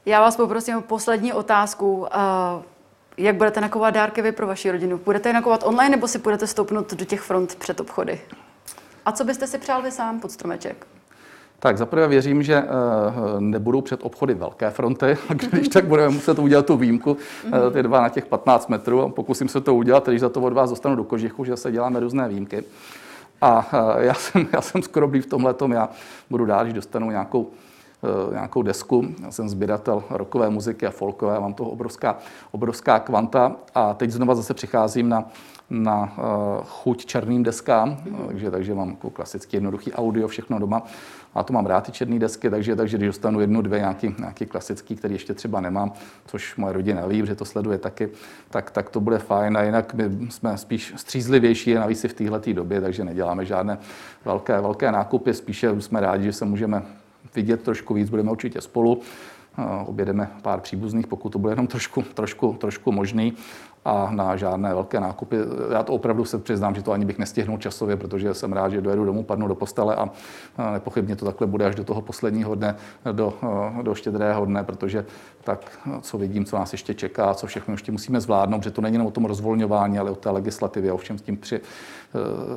Já vás poprosím o poslední otázku. Jak budete nakovat dárky vy pro vaši rodinu? Budete je nakovat online nebo si budete stoupnout do těch front před obchody? A co byste si přál vy sám pod stromeček? Tak zaprvé věřím, že uh, nebudou před obchody velké fronty, (laughs) když tak budeme muset udělat tu výjimku, uh, ty dva na těch 15 metrů. Pokusím se to udělat, když za to od vás dostanu do kožichu, že se děláme různé výjimky. A uh, já jsem, já jsem skoro v tomhle, já budu dál, když dostanu nějakou nějakou desku. Já jsem sběratel rockové muziky a folkové, mám toho obrovská, obrovská kvanta a teď znova zase přicházím na na uh, chuť černým deskám, mm. takže, takže mám jako klasický jednoduchý audio, všechno doma. A to mám rád ty černé desky, takže, takže když dostanu jednu, dvě nějaký, nějaký klasický, který ještě třeba nemám, což moje rodina ví, že to sleduje taky, tak, tak to bude fajn. A jinak my jsme spíš střízlivější, navíc i v téhle době, takže neděláme žádné velké, velké nákupy, spíše jsme rádi, že se můžeme vidět trošku víc, budeme určitě spolu. Objedeme pár příbuzných, pokud to bude jenom trošku, trošku, trošku možný a na žádné velké nákupy. Já to opravdu se přiznám, že to ani bych nestihnul časově, protože jsem rád, že dojedu domů, padnu do postele a nepochybně to takhle bude až do toho posledního dne, do, do štědrého dne, protože tak, co vidím, co nás ještě čeká, co všechno ještě musíme zvládnout, že to není jenom o tom rozvolňování, ale o té legislativě, o všem s tím při,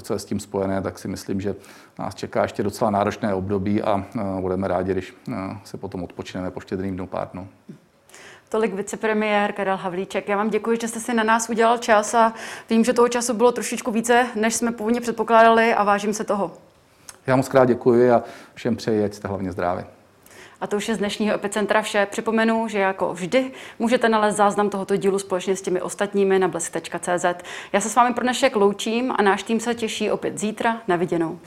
co je s tím spojené, tak si myslím, že nás čeká ještě docela náročné období a budeme rádi, když se potom odpočineme po štědrým dnu pár dnů. Tolik vicepremiér Karel Havlíček. Já vám děkuji, že jste si na nás udělal čas a vím, že toho času bylo trošičku více, než jsme původně předpokládali a vážím se toho. Já moc krát děkuji a všem přeji, ať jste hlavně zdraví. A to už je z dnešního Epicentra vše. Připomenu, že jako vždy můžete nalézt záznam tohoto dílu společně s těmi ostatními na blesk.cz. Já se s vámi pro dnešek loučím a náš tým se těší opět zítra. Na viděnou.